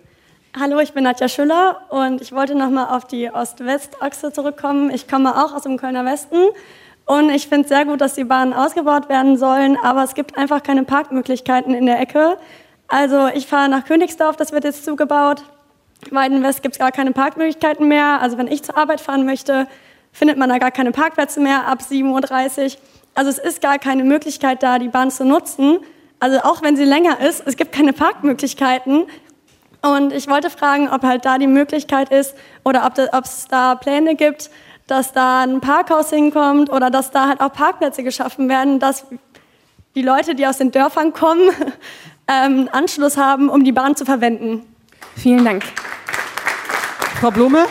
Hallo, ich bin Nadja Schüller und ich wollte nochmal auf die Ost-West-Achse zurückkommen. Ich komme auch aus dem Kölner Westen und ich finde es sehr gut, dass die Bahnen ausgebaut werden sollen, aber es gibt einfach keine Parkmöglichkeiten in der Ecke. Also ich fahre nach Königsdorf, das wird jetzt zugebaut. Weiden West gibt es gar keine Parkmöglichkeiten mehr. Also wenn ich zur Arbeit fahren möchte, findet man da gar keine Parkplätze mehr ab 7.30 Uhr. Also es ist gar keine Möglichkeit da, die Bahn zu nutzen. Also auch wenn sie länger ist, es gibt keine Parkmöglichkeiten. Und ich wollte fragen, ob halt da die Möglichkeit ist oder ob es da Pläne gibt, dass da ein Parkhaus hinkommt oder dass da halt auch Parkplätze geschaffen werden, dass die Leute, die aus den Dörfern kommen, ähm, Anschluss haben, um die Bahn zu verwenden. Vielen Dank. Frau Blume?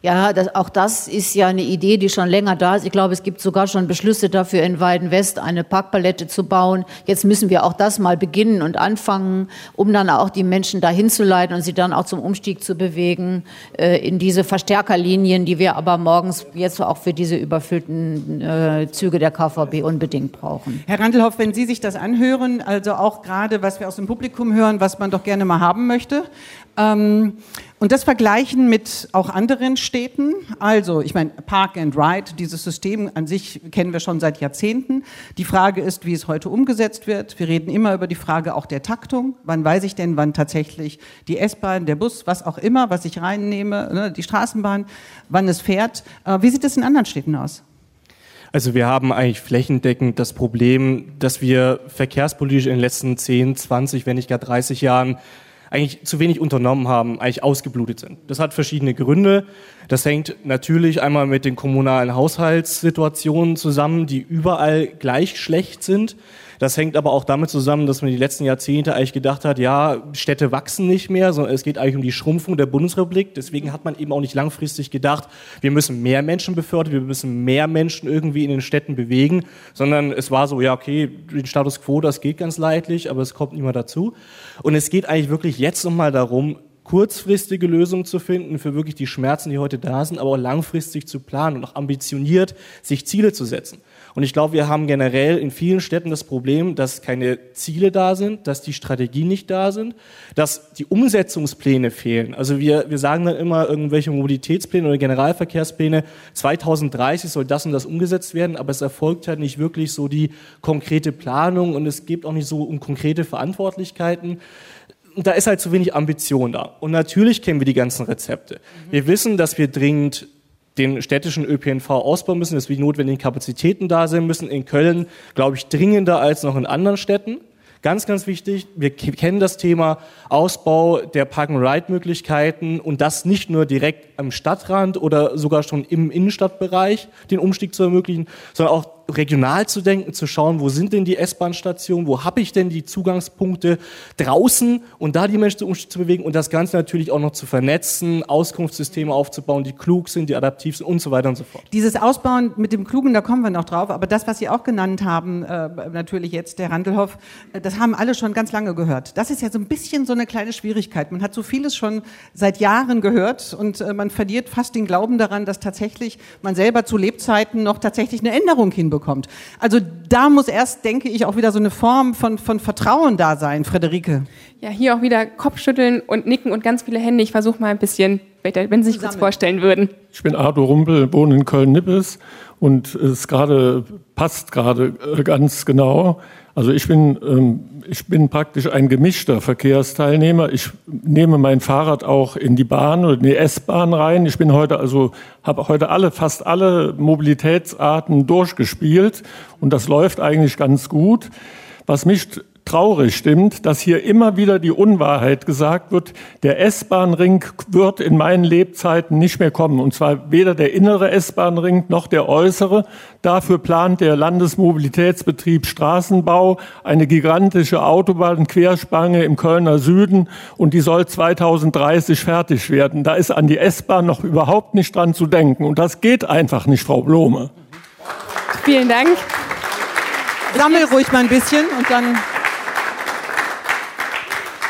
Ja, das, auch das ist ja eine Idee, die schon länger da ist. Ich glaube, es gibt sogar schon Beschlüsse dafür, in Weidenwest eine Parkpalette zu bauen. Jetzt müssen wir auch das mal beginnen und anfangen, um dann auch die Menschen dahin zu leiten und sie dann auch zum Umstieg zu bewegen äh, in diese Verstärkerlinien, die wir aber morgens jetzt auch für diese überfüllten äh, Züge der KVB unbedingt brauchen. Herr Randelhoff, wenn Sie sich das anhören, also auch gerade, was wir aus dem Publikum hören, was man doch gerne mal haben möchte, ähm, Und das vergleichen mit auch anderen Städten. Also, ich meine, Park and Ride, dieses System an sich kennen wir schon seit Jahrzehnten. Die Frage ist, wie es heute umgesetzt wird. Wir reden immer über die Frage auch der Taktung. Wann weiß ich denn, wann tatsächlich die S-Bahn, der Bus, was auch immer, was ich reinnehme, ne, die Straßenbahn, wann es fährt. Äh, wie sieht es in anderen Städten aus? Also wir haben eigentlich flächendeckend das Problem, dass wir verkehrspolitisch in den letzten 10, 20, wenn nicht gar 30 Jahren eigentlich zu wenig unternommen haben, eigentlich ausgeblutet sind. Das hat verschiedene Gründe. Das hängt natürlich einmal mit den kommunalen Haushaltssituationen zusammen, die überall gleich schlecht sind. Das hängt aber auch damit zusammen, dass man die letzten Jahrzehnte eigentlich gedacht hat, ja, Städte wachsen nicht mehr, sondern es geht eigentlich um die Schrumpfung der Bundesrepublik. Deswegen hat man eben auch nicht langfristig gedacht, wir müssen mehr Menschen befördern, wir müssen mehr Menschen irgendwie in den Städten bewegen, sondern es war so, ja, okay, den Status quo, das geht ganz leidlich, aber es kommt niemand dazu. Und es geht eigentlich wirklich jetzt nochmal darum, kurzfristige Lösungen zu finden für wirklich die Schmerzen, die heute da sind, aber auch langfristig zu planen und auch ambitioniert sich Ziele zu setzen. Und ich glaube, wir haben generell in vielen Städten das Problem, dass keine Ziele da sind, dass die Strategien nicht da sind, dass die Umsetzungspläne fehlen. Also wir, wir sagen dann immer irgendwelche Mobilitätspläne oder Generalverkehrspläne, 2030 soll das und das umgesetzt werden, aber es erfolgt halt nicht wirklich so die konkrete Planung und es gibt auch nicht so um konkrete Verantwortlichkeiten da ist halt zu wenig Ambition da. Und natürlich kennen wir die ganzen Rezepte. Wir wissen, dass wir dringend den städtischen ÖPNV ausbauen müssen, dass die notwendigen Kapazitäten da sein müssen. In Köln, glaube ich, dringender als noch in anderen Städten. Ganz, ganz wichtig, wir kennen das Thema Ausbau der Park-and-Ride-Möglichkeiten und das nicht nur direkt am Stadtrand oder sogar schon im Innenstadtbereich, den Umstieg zu ermöglichen, sondern auch regional zu denken, zu schauen, wo sind denn die S-Bahn-Stationen, wo habe ich denn die Zugangspunkte draußen und da die Menschen zu bewegen und das Ganze natürlich auch noch zu vernetzen, Auskunftssysteme aufzubauen, die klug sind, die adaptiv sind und so weiter und so fort. Dieses Ausbauen mit dem Klugen, da kommen wir noch drauf, aber das, was Sie auch genannt haben, äh, natürlich jetzt der Randelhoff, äh, das haben alle schon ganz lange gehört. Das ist ja so ein bisschen so eine kleine Schwierigkeit. Man hat so vieles schon seit Jahren gehört und äh, man verliert fast den Glauben daran, dass tatsächlich man selber zu Lebzeiten noch tatsächlich eine Änderung hinbekommt bekommt. Also da muss erst, denke ich, auch wieder so eine Form von, von Vertrauen da sein, Friederike. Ja, hier auch wieder Kopfschütteln und Nicken und ganz viele Hände. Ich versuche mal ein bisschen, wenn Sie sich kurz vorstellen würden. Ich bin Arthur Rumpel, wohne in Köln-Nippes und es gerade passt gerade äh, ganz genau. Also ich bin, ähm, ich bin praktisch ein gemischter Verkehrsteilnehmer. Ich nehme mein Fahrrad auch in die Bahn oder in die S-Bahn rein. Ich bin heute also, habe heute alle, fast alle Mobilitätsarten durchgespielt und das läuft eigentlich ganz gut. Was mich traurig stimmt, dass hier immer wieder die Unwahrheit gesagt wird, der S-Bahn-Ring wird in meinen Lebzeiten nicht mehr kommen. Und zwar weder der innere S-Bahn-Ring noch der äußere. Dafür plant der Landesmobilitätsbetrieb Straßenbau eine gigantische Autobahnquerspange im Kölner Süden und die soll 2030 fertig werden. Da ist an die S-Bahn noch überhaupt nicht dran zu denken. Und das geht einfach nicht, Frau Blome. Vielen Dank. Sammel ruhig mal ein bisschen und dann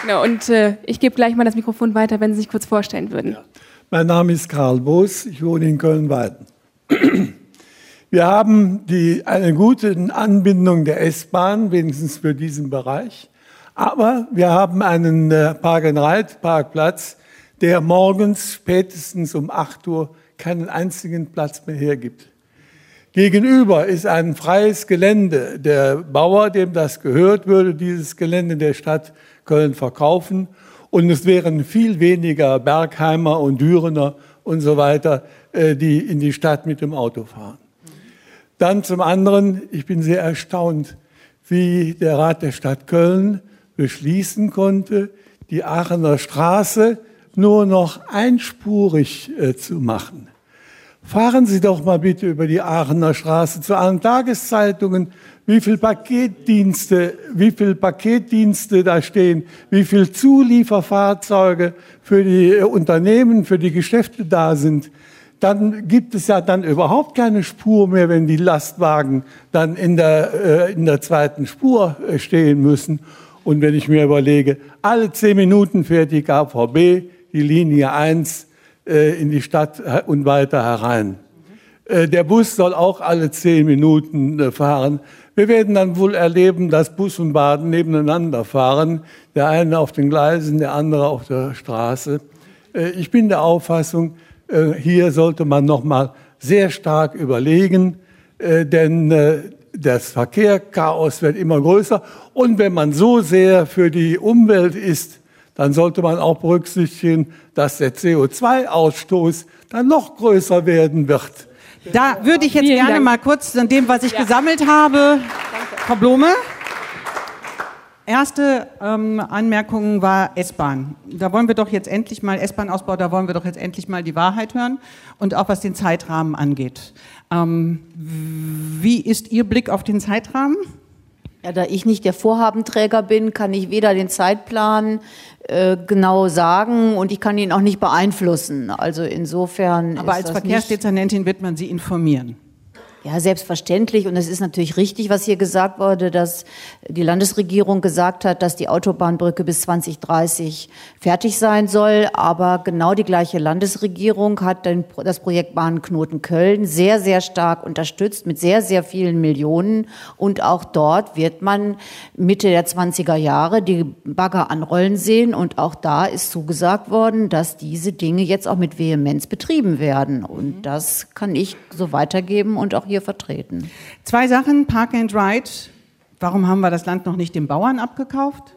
Genau, und äh, ich gebe gleich mal das Mikrofon weiter, wenn Sie sich kurz vorstellen würden. Ja. Mein Name ist Karl Boos, ich wohne in Köln-Weiden. Wir haben die, eine gute Anbindung der S-Bahn, wenigstens für diesen Bereich. Aber wir haben einen äh, Park-and-Ride-Parkplatz, der morgens spätestens um 8 Uhr keinen einzigen Platz mehr hergibt. Gegenüber ist ein freies Gelände. Der Bauer, dem das gehört, würde dieses Gelände der Stadt Köln verkaufen. Und es wären viel weniger Bergheimer und Dürener und so weiter, äh, die in die Stadt mit dem Auto fahren. Dann zum anderen, ich bin sehr erstaunt, wie der Rat der Stadt Köln beschließen konnte, die Aachener Straße nur noch einspurig äh, zu machen. Fahren Sie doch mal bitte über die Aachener Straße zu allen Tageszeitungen, wie viel Paketdienste, wie viel Paketdienste da stehen, wie viel Zulieferfahrzeuge für die Unternehmen, für die Geschäfte da sind. Dann gibt es ja dann überhaupt keine Spur mehr, wenn die Lastwagen dann in der, äh, in der zweiten Spur äh, stehen müssen. Und wenn ich mir überlege, alle zehn Minuten fährt die KVB, die Linie 1, äh, in die Stadt und weiter herein. Der Bus soll auch alle zehn Minuten fahren. Wir werden dann wohl erleben, dass Bus und Bahn nebeneinander fahren, der eine auf den Gleisen, der andere auf der Straße. äh, ich bin der Auffassung, äh, hier sollte man noch mal sehr stark überlegen, äh, denn das Verkehrchaos wird immer größer. Und wenn man so sehr für die Umwelt ist, dann sollte man auch berücksichtigen, dass der CO2-Ausstoß dann noch größer werden wird. Da würde ich jetzt Vielen gerne Dank. mal kurz an dem, was ich ja. gesammelt habe, Frau Blome. Erste ähm, Anmerkung war S-Bahn. Da wollen wir doch jetzt endlich mal, S-Bahn-Ausbau, da wollen wir doch jetzt endlich mal die Wahrheit hören und auch was den Zeitrahmen angeht. Ähm, wie ist Ihr Blick auf den Zeitrahmen? Ja, da ich nicht der Vorhabenträger bin, kann ich weder den Zeitplan äh, genau sagen und ich kann ihn auch nicht beeinflussen. Also insofern. Aber als Verkehrsdezernentin wird man Sie informieren. Ja, selbstverständlich. Und es ist natürlich richtig, was hier gesagt wurde, dass die Landesregierung gesagt hat, dass die Autobahnbrücke bis 2030 fertig sein soll. Aber genau die gleiche Landesregierung hat den, das Projekt Bahnknoten Köln sehr, sehr stark unterstützt mit sehr, sehr vielen Millionen. Und auch dort wird man Mitte der 20er Jahre die Bagger anrollen sehen. Und auch da ist zugesagt worden, dass diese Dinge jetzt auch mit Vehemenz betrieben werden. Und das kann ich so weitergeben und auch hier vertreten. Zwei Sachen, Park and Ride. Warum haben wir das Land noch nicht den Bauern abgekauft?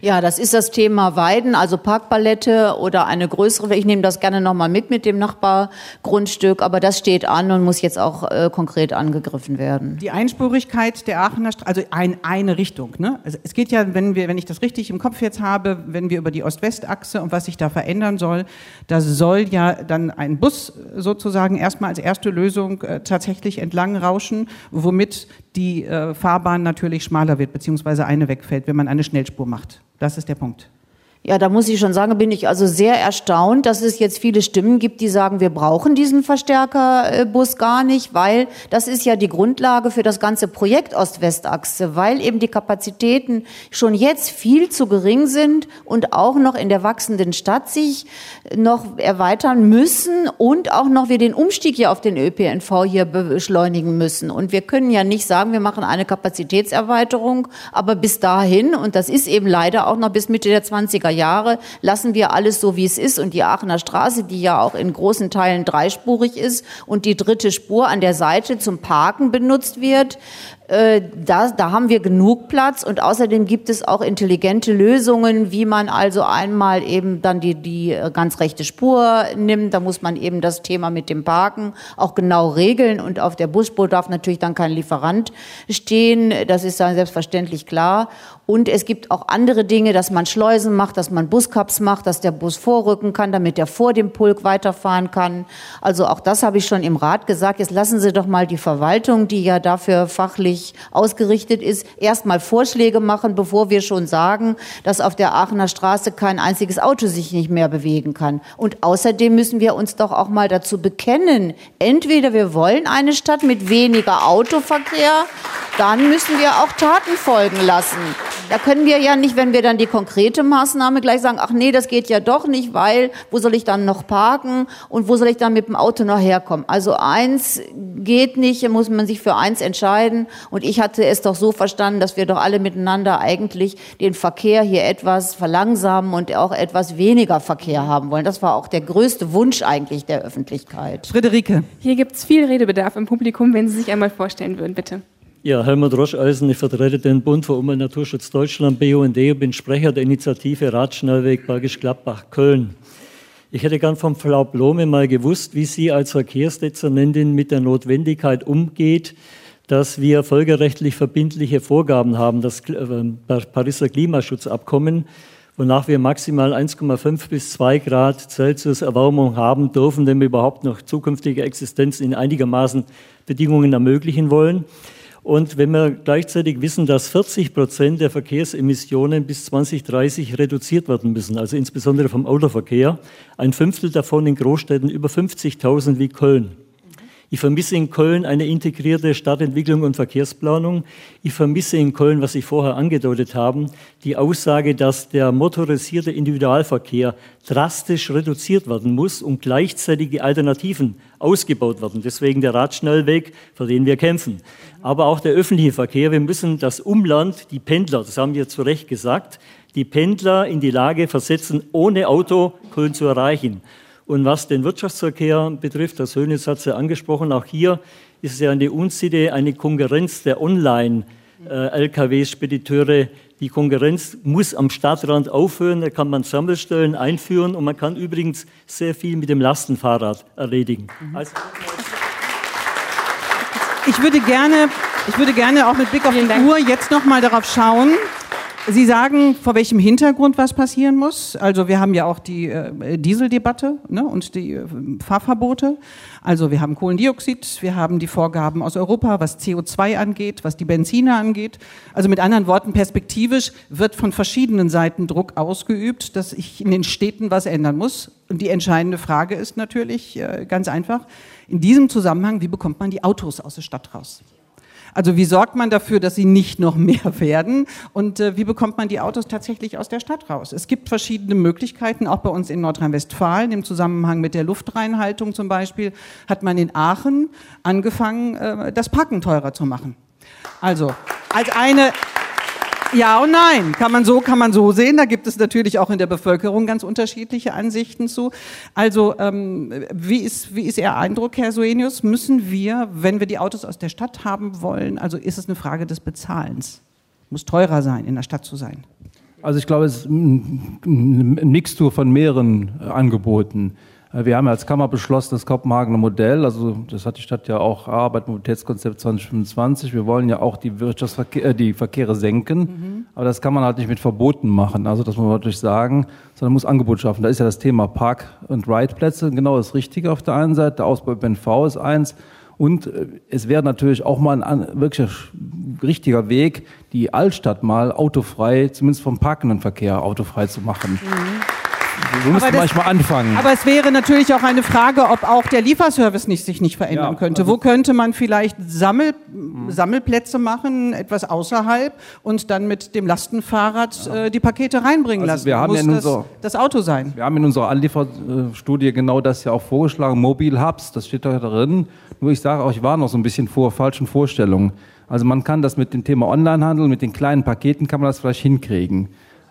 Ja, das ist das Thema Weiden, also Parkpalette oder eine größere. Ich nehme das gerne nochmal mit mit dem Nachbargrundstück, aber das steht an und muss jetzt auch äh, konkret angegriffen werden. Die Einspurigkeit der Aachener Straße, also ein, eine Richtung. Ne? Also es geht ja, wenn wir, wenn ich das richtig im Kopf jetzt habe, wenn wir über die Ost-West-Achse und was sich da verändern soll, da soll ja dann ein Bus sozusagen erstmal als erste Lösung äh, tatsächlich entlang rauschen, womit die äh, Fahrbahn natürlich schmaler wird, beziehungsweise eine wegfällt, wenn man eine Schnellspur macht. Das ist der Punkt. Ja, da muss ich schon sagen, bin ich also sehr erstaunt, dass es jetzt viele Stimmen gibt, die sagen, wir brauchen diesen Verstärkerbus gar nicht, weil das ist ja die Grundlage für das ganze Projekt Ost-West-Achse, weil eben die Kapazitäten schon jetzt viel zu gering sind und auch noch in der wachsenden Stadt sich noch erweitern müssen und auch noch wir den Umstieg hier auf den ÖPNV hier beschleunigen müssen. Und wir können ja nicht sagen, wir machen eine Kapazitätserweiterung, aber bis dahin, und das ist eben leider auch noch bis Mitte der 20er 90er Jahre lassen wir alles so, wie es ist. Und die Aachener Straße, die ja auch in großen Teilen dreispurig ist und die dritte Spur an der Seite zum Parken benutzt wird, äh, da, da haben wir genug Platz und außerdem gibt es auch intelligente Lösungen, wie man also einmal eben dann die, die äh, ganz rechte Spur nimmt. Da muss man eben das Thema mit dem Parken auch genau regeln und auf der Busspur darf natürlich dann kein Lieferant stehen. Das ist dann selbstverständlich klar. Und es gibt auch andere Dinge, dass man Schleusen macht, dass man Buscaps macht, dass der Bus vorrücken kann, damit er vor dem Pulk weiterfahren kann. Also auch das habe ich schon im Rat gesagt. Jetzt lassen Sie doch mal die Verwaltung, die ja dafür fachlich ausgerichtet ist, erstmal Vorschläge machen, bevor wir schon sagen, dass auf der Aachener Straße kein einziges Auto sich nicht mehr bewegen kann. Und außerdem müssen wir uns doch auch mal dazu bekennen, entweder wir wollen eine Stadt mit weniger Autoverkehr, dann müssen wir auch Taten folgen lassen. Da können wir ja nicht, wenn wir dann die konkrete Maßnahme gleich sagen, ach nee, das geht ja doch nicht, weil wo soll ich dann noch parken und wo soll ich dann mit dem Auto noch herkommen? Also eins geht nicht, muss man sich für eins entscheiden. Und ich hatte es doch so verstanden, dass wir doch alle miteinander eigentlich den Verkehr hier etwas verlangsamen und auch etwas weniger Verkehr haben wollen. Das war auch der größte Wunsch eigentlich der Öffentlichkeit. Friederike. Hier gibt es viel Redebedarf im Publikum, wenn Sie sich einmal vorstellen würden, bitte. Ja, Helmut Roscheisen, ich vertrete den Bund für Umwelt Naturschutz Deutschland, BUND, und bin Sprecher der Initiative Radschnellweg Bergisch Gladbach Köln. Ich hätte gern von Frau Blome mal gewusst, wie sie als Verkehrsdezernentin mit der Notwendigkeit umgeht, dass wir folgerechtlich verbindliche Vorgaben haben, das äh, Pariser Klimaschutzabkommen, wonach wir maximal 1,5 bis 2 Grad Celsius Erwärmung haben dürfen, wenn wir überhaupt noch zukünftige Existenz in einigermaßen Bedingungen ermöglichen wollen. Und wenn wir gleichzeitig wissen, dass 40 Prozent der Verkehrsemissionen bis 2030 reduziert werden müssen, also insbesondere vom Autoverkehr, ein Fünftel davon in Großstädten über 50.000 wie Köln. Ich vermisse in Köln eine integrierte Stadtentwicklung und Verkehrsplanung. Ich vermisse in Köln, was Sie vorher angedeutet haben, die Aussage, dass der motorisierte Individualverkehr drastisch reduziert werden muss und gleichzeitig die Alternativen ausgebaut werden. Deswegen der Radschnellweg, für den wir kämpfen. Aber auch der öffentliche Verkehr. Wir müssen das Umland, die Pendler, das haben wir zu Recht gesagt, die Pendler in die Lage versetzen, ohne Auto Köln zu erreichen. Und was den Wirtschaftsverkehr betrifft, das Hönes hat es ja angesprochen, auch hier ist es ja eine Unsitte, eine Konkurrenz der Online-LKWs, Spediteure. Die Konkurrenz muss am Stadtrand aufhören, da kann man Sammelstellen einführen und man kann übrigens sehr viel mit dem Lastenfahrrad erledigen. Also Ich würde gerne, ich würde gerne auch mit Blick auf die Uhr jetzt noch mal darauf schauen. Sie sagen, vor welchem Hintergrund was passieren muss. Also wir haben ja auch die äh, Dieseldebatte ne, und die äh, Fahrverbote. Also wir haben Kohlendioxid, wir haben die Vorgaben aus Europa, was CO2 angeht, was die Benzine angeht. Also mit anderen Worten, perspektivisch wird von verschiedenen Seiten Druck ausgeübt, dass sich in den Städten was ändern muss. Und die entscheidende Frage ist natürlich äh, ganz einfach, in diesem Zusammenhang, wie bekommt man die Autos aus der Stadt raus? Also wie sorgt man dafür, dass sie nicht noch mehr werden? Und äh, wie bekommt man die Autos tatsächlich aus der Stadt raus? Es gibt verschiedene Möglichkeiten, auch bei uns in Nordrhein-Westfalen, im Zusammenhang mit der Luftreinhaltung zum Beispiel, hat man in Aachen angefangen, äh, das Parken teurer zu machen. Also als eine ja und nein. Kann man so, kann man so sehen. Da gibt es natürlich auch in der Bevölkerung ganz unterschiedliche Ansichten zu. Also, ähm, wie ist, wie ist Ihr Eindruck, Herr Soenius? Müssen wir, wenn wir die Autos aus der Stadt haben wollen, also ist es eine Frage des Bezahlens? Muss teurer sein, in der Stadt zu sein? Also ich glaube, es ist ein Mixtur von mehreren äh, Angeboten. Äh, Wir haben als Kammer beschlossen, das Kopenhagener Modell, also das hat die Stadt ja auch erarbeitet, Mobilitätskonzept 2025. Wir wollen ja auch die, Wirtschaftsverkehr, äh, die Verkehre senken, mhm. aber das kann man halt nicht mit Verboten machen, also das muss man wirklich sagen, sondern muss Angebot schaffen. Da ist ja das Thema Park- und Ride-Plätze genau das Richtige auf der einen Seite, der Ausbau ÖPNV ist eins, und äh, es wäre natürlich auch mal ein wirklich richtiger Weg, die Altstadt mal autofrei, zumindest vom parkenden Verkehr autofrei zu machen. Mhm. Müssen das- manchmal anfangen. Aber es wäre natürlich auch eine Frage, ob auch der Lieferservice nicht, sich nicht verändern Ja, könnte. also- Wo könnte man vielleicht Sammel, Sammelplätze machen, etwas außerhalb und dann mit dem Lastenfahrrad äh, die Pakete reinbringen Also lassen? wir haben Muss ja das, unserer- das Auto sein? Wir haben in unserer Anlieferstudie genau das ja auch vorgeschlagen, Mobile Hubs, das steht da drin. Nur ich sage auch, ich war noch so ein bisschen vor falschen Vorstellungen. Also man kann das mit dem Thema Onlinehandel, mit den kleinen Paketen kann man das vielleicht hinkriegen.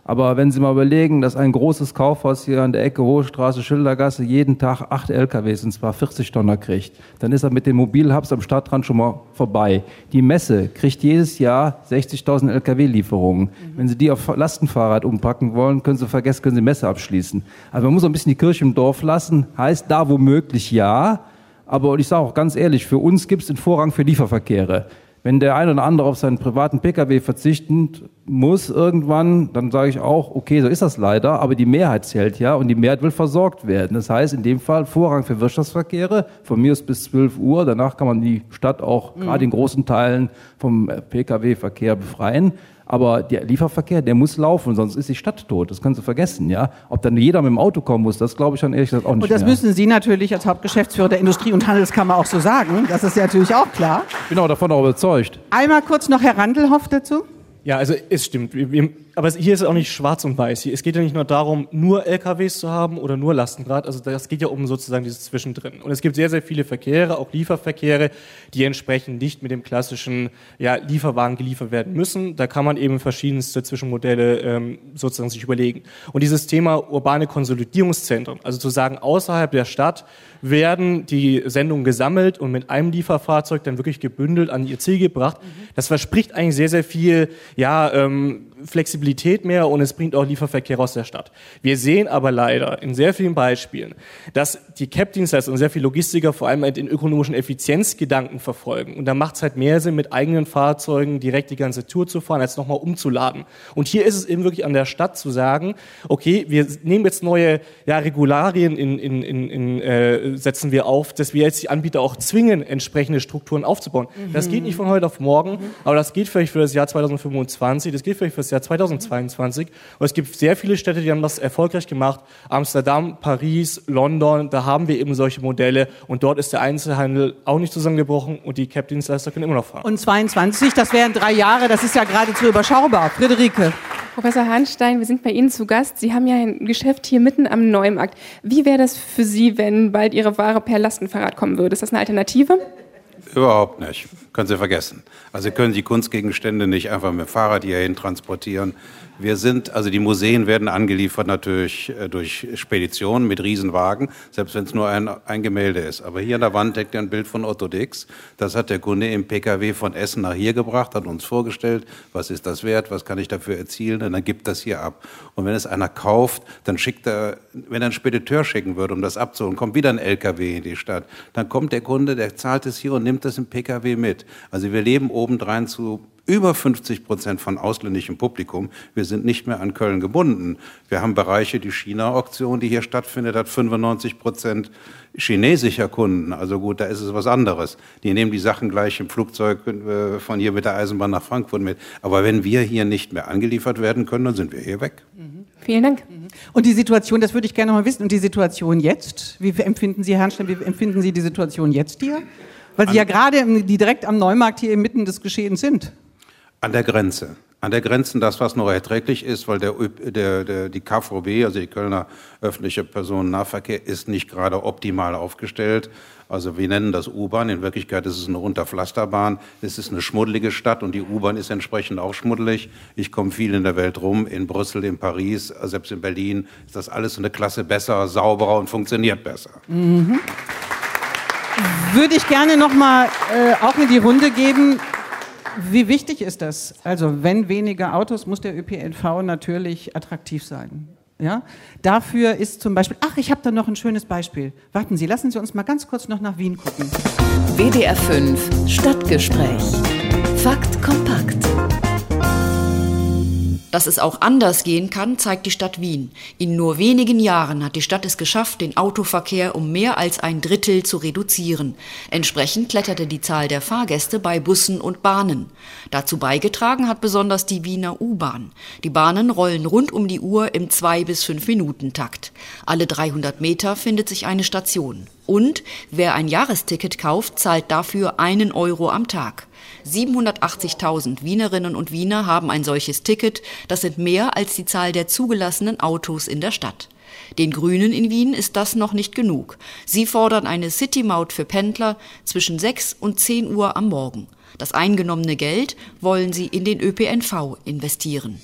Aber wenn Sie mal überlegen, dass ein großes Kaufhaus hier an der Ecke Hohe Straße, Schildergasse jeden Tag acht LKWs, und zwar 40 Tonner kriegt, dann ist er mit den Mobilhubs am Stadtrand schon mal vorbei. Die Messe kriegt jedes Jahr 60.000 LKW-Lieferungen. Wenn Sie die auf Lastenfahrrad umpacken wollen, können Sie vergessen, können Sie Messe abschließen. Also man muss ein bisschen die Kirche im Dorf lassen. Heißt da womöglich ja, aber ich sage auch ganz ehrlich, für uns gibt es den Vorrang für Lieferverkehre. Wenn der eine oder andere auf seinen privaten Pkw verzichten muss irgendwann, dann sage ich auch, okay, so ist das leider, aber die Mehrheit zählt ja und die Mehrheit will versorgt werden. Das heißt in dem Fall Vorrang für Wirtschaftsverkehre, von mir aus bis 12 Uhr, danach kann man die Stadt auch Mhm. gerade in großen Teilen vom Pkw-Verkehr befreien. Aber der Lieferverkehr, der muss laufen, sonst ist die Stadt tot. Das können Sie vergessen, ja. Ob dann jeder mit dem Auto kommen muss, das glaube ich dann ehrlich gesagt auch nicht Und das mehr. müssen Sie natürlich als Hauptgeschäftsführer der Industrie- und Handelskammer auch so sagen. Das ist ja natürlich auch klar. Ich bin auch davon auch überzeugt. Einmal kurz noch Herr Randelhoff dazu. Ja, also es stimmt. Wir, wir, aber hier ist es auch nicht schwarz und weiß. Hier, es geht ja nicht nur darum, nur LKWs zu haben oder nur Lastenrad. Also das geht ja um sozusagen dieses Zwischendrin. Und es gibt sehr, sehr viele Verkehre, auch Lieferverkehre, die entsprechend nicht mit dem klassischen ja, Lieferwagen geliefert werden müssen. Da kann man eben verschiedenste Zwischenmodelle ähm, sozusagen sich überlegen. Und dieses Thema urbane Konsolidierungszentren, also zu sagen, außerhalb der Stadt werden die Sendungen gesammelt und mit einem Lieferfahrzeug dann wirklich gebündelt an ihr Ziel gebracht. Das verspricht eigentlich sehr, sehr viel ja, ähm, Flexibilität mehr und es bringt auch Lieferverkehr aus der Stadt. Wir sehen aber leider in sehr vielen Beispielen, dass die CAP-Dienstleister und sehr viele Logistiker vor allem halt den ökonomischen Effizienzgedanken verfolgen. Und da macht es halt mehr Sinn, mit eigenen Fahrzeugen direkt die ganze Tour zu fahren, als nochmal umzuladen. Und hier ist es eben wirklich an der Stadt zu sagen, okay, wir nehmen jetzt neue ja, Regularien in, in, in, in äh, setzen wir auf, dass wir jetzt die Anbieter auch zwingen, entsprechende Strukturen aufzubauen. Das geht nicht von heute auf morgen, aber das geht vielleicht für das Jahr 2025, das geht vielleicht für das Jahr 2022. Und es gibt sehr viele Städte, die haben das erfolgreich gemacht. Amsterdam, Paris, London, da haben wir eben solche Modelle. Und dort ist der Einzelhandel auch nicht zusammengebrochen und die Cap-Dienstleister können immer noch fahren. Und 22, das wären drei Jahre, das ist ja geradezu überschaubar. Friederike. Professor Hahnstein, wir sind bei Ihnen zu Gast. Sie haben ja ein Geschäft hier mitten am Neumarkt. Wie wäre das für Sie, wenn bald Ihre Ware per Lastenfahrrad kommen würde? Ist das eine Alternative? Überhaupt nicht. Können Sie vergessen. Also Sie können die Kunstgegenstände nicht einfach mit dem Fahrrad hierhin transportieren. Wir sind, also die Museen werden angeliefert natürlich äh, durch Speditionen mit Riesenwagen, selbst wenn es nur ein, ein Gemälde ist. Aber hier an der Wand hängt ein Bild von Otto Dix. Das hat der Kunde im PKW von Essen nach hier gebracht, hat uns vorgestellt, was ist das wert, was kann ich dafür erzielen, und dann gibt das hier ab. Und wenn es einer kauft, dann schickt er, wenn er einen Spediteur schicken würde, um das abzuholen, kommt wieder ein LKW in die Stadt. Dann kommt der Kunde, der zahlt es hier und nimmt das im PKW mit. Also wir leben obendrein zu über 50 Prozent von ausländischem Publikum. Wir sind nicht mehr an Köln gebunden. Wir haben Bereiche, die China-Auktion, die hier stattfindet, hat 95 Prozent chinesischer Kunden. Also gut, da ist es was anderes. Die nehmen die Sachen gleich im Flugzeug äh, von hier mit der Eisenbahn nach Frankfurt mit. Aber wenn wir hier nicht mehr angeliefert werden können, dann sind wir hier weg. Mhm. Vielen Dank. Und die Situation, das würde ich gerne noch mal wissen, und die Situation jetzt? Wie empfinden Sie, Herrn Stein, wie empfinden Sie die Situation jetzt hier? Weil Sie ja gerade die direkt am Neumarkt hier inmitten des Geschehens sind. An der Grenze. An der Grenze das, was noch erträglich ist, weil der, der, der, die KVB, also die Kölner öffentliche Personennahverkehr, ist nicht gerade optimal aufgestellt. Also wir nennen das U-Bahn, in Wirklichkeit ist es eine Unterpflasterbahn. Es ist eine schmuddelige Stadt und die U-Bahn ist entsprechend auch schmuddelig. Ich komme viel in der Welt rum, in Brüssel, in Paris, selbst in Berlin ist das alles eine Klasse besser, sauberer und funktioniert besser. Mhm. Würde ich gerne noch mal äh, auch in die Runde geben. Wie wichtig ist das? Also, wenn weniger Autos, muss der ÖPNV natürlich attraktiv sein. Ja? Dafür ist zum Beispiel, ach, ich habe da noch ein schönes Beispiel. Warten Sie, lassen Sie uns mal ganz kurz noch nach Wien gucken. WDR 5 Stadtgespräch. Fakt kompakt. Dass es auch anders gehen kann, zeigt die Stadt Wien. In nur wenigen Jahren hat die Stadt es geschafft, den Autoverkehr um mehr als ein Drittel zu reduzieren. Entsprechend kletterte die Zahl der Fahrgäste bei Bussen und Bahnen. Dazu beigetragen hat besonders die Wiener U-Bahn. Die Bahnen rollen rund um die Uhr im 2 bis 5 Minuten Takt. Alle 300 Meter findet sich eine Station. Und wer ein Jahresticket kauft, zahlt dafür einen Euro am Tag. 780.000 Wienerinnen und Wiener haben ein solches Ticket. Das sind mehr als die Zahl der zugelassenen Autos in der Stadt. Den Grünen in Wien ist das noch nicht genug. Sie fordern eine City-Maut für Pendler zwischen 6 und 10 Uhr am Morgen. Das eingenommene Geld wollen sie in den ÖPNV investieren.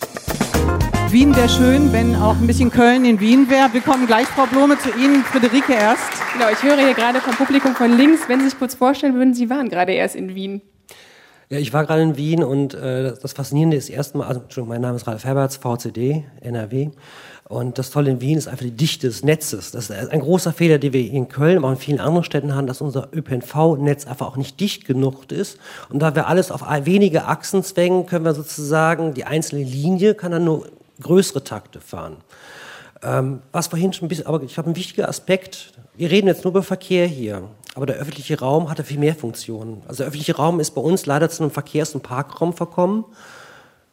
Wien wäre schön, wenn auch ein bisschen Köln in Wien wäre. Wir kommen gleich, Frau Blome, zu Ihnen, Friederike erst. Genau, ich höre hier gerade vom Publikum von links, wenn Sie sich kurz vorstellen würden, Sie waren gerade erst in Wien. Ja, ich war gerade in Wien und äh, das Faszinierende ist erstmal, also Entschuldigung, mein Name ist Ralf Herberts, VCD, NRW. Und das Tolle in Wien ist einfach die Dichte des Netzes. Das ist ein großer Fehler, den wir in Köln, aber in vielen anderen Städten haben, dass unser ÖPNV-Netz einfach auch nicht dicht genug ist. Und da wir alles auf wenige Achsen zwängen, können wir sozusagen, die einzelne Linie kann dann nur größere Takte fahren. Ähm, was vorhin schon ein bisschen, aber ich habe einen wichtigen Aspekt. Wir reden jetzt nur über Verkehr hier. Aber der öffentliche Raum hatte viel mehr Funktionen. Also der öffentliche Raum ist bei uns leider zu einem Verkehrs- und Parkraum verkommen.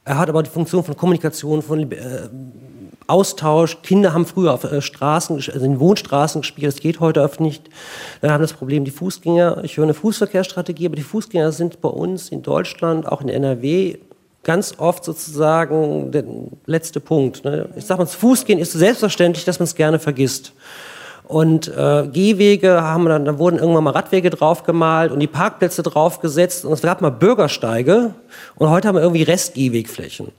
Er hat aber die Funktion von Kommunikation, von äh, Austausch. Kinder haben früher auf äh, Straßen, also in Wohnstraßen gespielt. Das geht heute oft nicht. Dann haben das Problem die Fußgänger. Ich höre eine Fußverkehrsstrategie, aber die Fußgänger sind bei uns in Deutschland, auch in NRW, ganz oft sozusagen der letzte Punkt. Ne? Ich sage mal, zu Fuß gehen ist so selbstverständlich, dass man es gerne vergisst. Und äh, Gehwege haben dann, da wurden irgendwann mal Radwege draufgemalt und die Parkplätze draufgesetzt und es gab mal Bürgersteige und heute haben wir irgendwie Restgehwegflächen.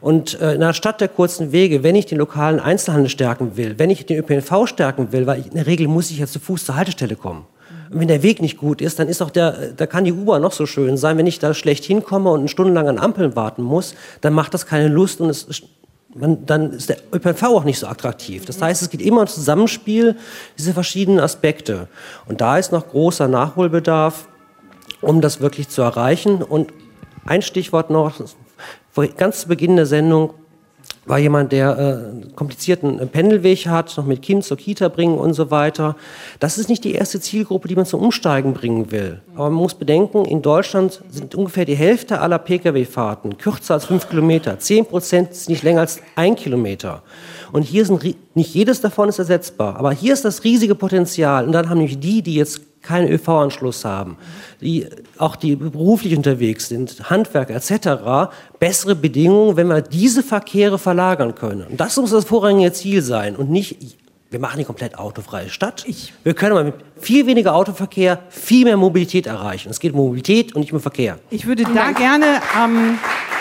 Und äh, in einer Stadt der kurzen Wege, wenn ich den lokalen Einzelhandel stärken will, wenn ich den ÖPNV stärken will, weil ich, in der Regel muss ich ja zu Fuß zur Haltestelle kommen. Und wenn der Weg nicht gut ist, dann ist auch der, da kann die U-Bahn noch so schön sein. Wenn ich da schlecht hinkomme und stundenlang an Ampeln warten muss, dann macht das keine Lust und es man, dann ist der ÖPNV auch nicht so attraktiv. Das heißt, es geht immer um Zusammenspiel dieser verschiedenen Aspekte. Und da ist noch großer Nachholbedarf, um das wirklich zu erreichen. Und ein Stichwort noch, ganz zu Beginn der Sendung, war jemand, der äh, komplizierten Pendelweg hat, noch mit Kind zur Kita bringen und so weiter. Das ist nicht die erste Zielgruppe, die man zum Umsteigen bringen will. Aber man muss bedenken, in Deutschland sind ungefähr die Hälfte aller Pkw-Fahrten kürzer als fünf Kilometer. Zehn Prozent ist nicht länger als ein Kilometer. Und hier sind nicht jedes davon ist ersetzbar, aber hier ist das riesige Potenzial. Und dann haben nämlich die, die jetzt keinen ÖV-Anschluss haben, die auch die beruflich unterwegs sind, Handwerker etc., bessere Bedingungen, wenn wir diese Verkehre verlagern können. Und das muss das vorrangige Ziel sein und nicht wir machen die komplett autofreie Stadt. Ich. Wir können aber mit viel weniger Autoverkehr viel mehr Mobilität erreichen. Es geht um Mobilität und nicht um Verkehr. Ich würde da gerne ähm,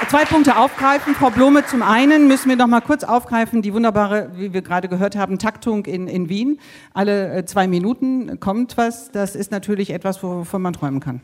zwei Punkte aufgreifen. Frau Blome, zum einen müssen wir noch mal kurz aufgreifen, die wunderbare, wie wir gerade gehört haben, Taktung in, in Wien. Alle äh, zwei Minuten kommt was. Das ist natürlich etwas, wovon man träumen kann.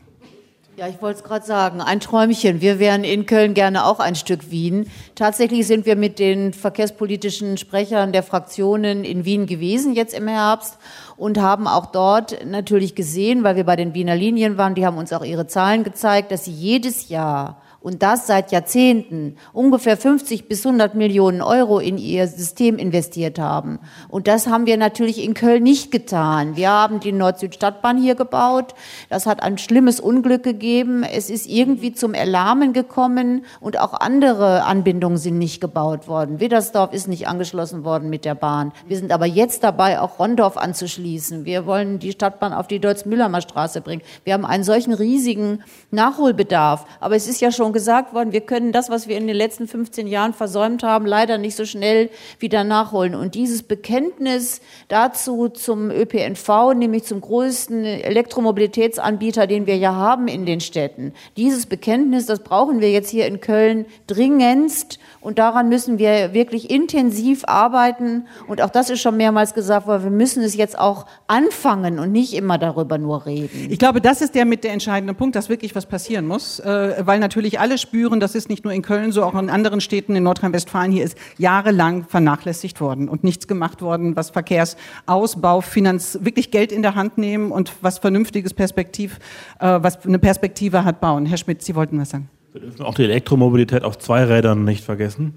Ja, ich wollte es gerade sagen, ein Träumchen. Wir wären in Köln gerne auch ein Stück Wien. Tatsächlich sind wir mit den verkehrspolitischen Sprechern der Fraktionen in Wien gewesen, jetzt im Herbst, und haben auch dort natürlich gesehen, weil wir bei den Wiener Linien waren, die haben uns auch ihre Zahlen gezeigt, dass sie jedes Jahr und das seit Jahrzehnten ungefähr 50 bis 100 Millionen Euro in ihr System investiert haben. Und das haben wir natürlich in Köln nicht getan. Wir haben die Nord-Süd-Stadtbahn hier gebaut. Das hat ein schlimmes Unglück gegeben. Es ist irgendwie zum Erlahmen gekommen und auch andere Anbindungen sind nicht gebaut worden. Widdersdorf ist nicht angeschlossen worden mit der Bahn. Wir sind aber jetzt dabei, auch Rondorf anzuschließen. Wir wollen die Stadtbahn auf die Deutz-Mühlheimer Straße bringen. Wir haben einen solchen riesigen Nachholbedarf. Aber es ist ja schon gesagt worden, wir können das, was wir in den letzten 15 Jahren versäumt haben, leider nicht so schnell wieder nachholen. Und dieses Bekenntnis dazu zum ÖPNV, nämlich zum größten Elektromobilitätsanbieter, den wir ja haben in den Städten, dieses Bekenntnis, das brauchen wir jetzt hier in Köln dringendst. Und daran müssen wir wirklich intensiv arbeiten. Und auch das ist schon mehrmals gesagt worden, wir müssen es jetzt auch anfangen und nicht immer darüber nur reden. Ich glaube, das ist der mit der entscheidende Punkt, dass wirklich was passieren muss, äh, weil natürlich alle spüren, das ist nicht nur in Köln so, auch in anderen Städten in Nordrhein-Westfalen hier ist jahrelang vernachlässigt worden und nichts gemacht worden, was Verkehrsausbau, Finanz, wirklich Geld in der Hand nehmen und was vernünftiges Perspektiv, äh, was eine Perspektive hat bauen. Herr Schmidt, Sie wollten was sagen. Wir dürfen auch die Elektromobilität auf zwei Rädern nicht vergessen,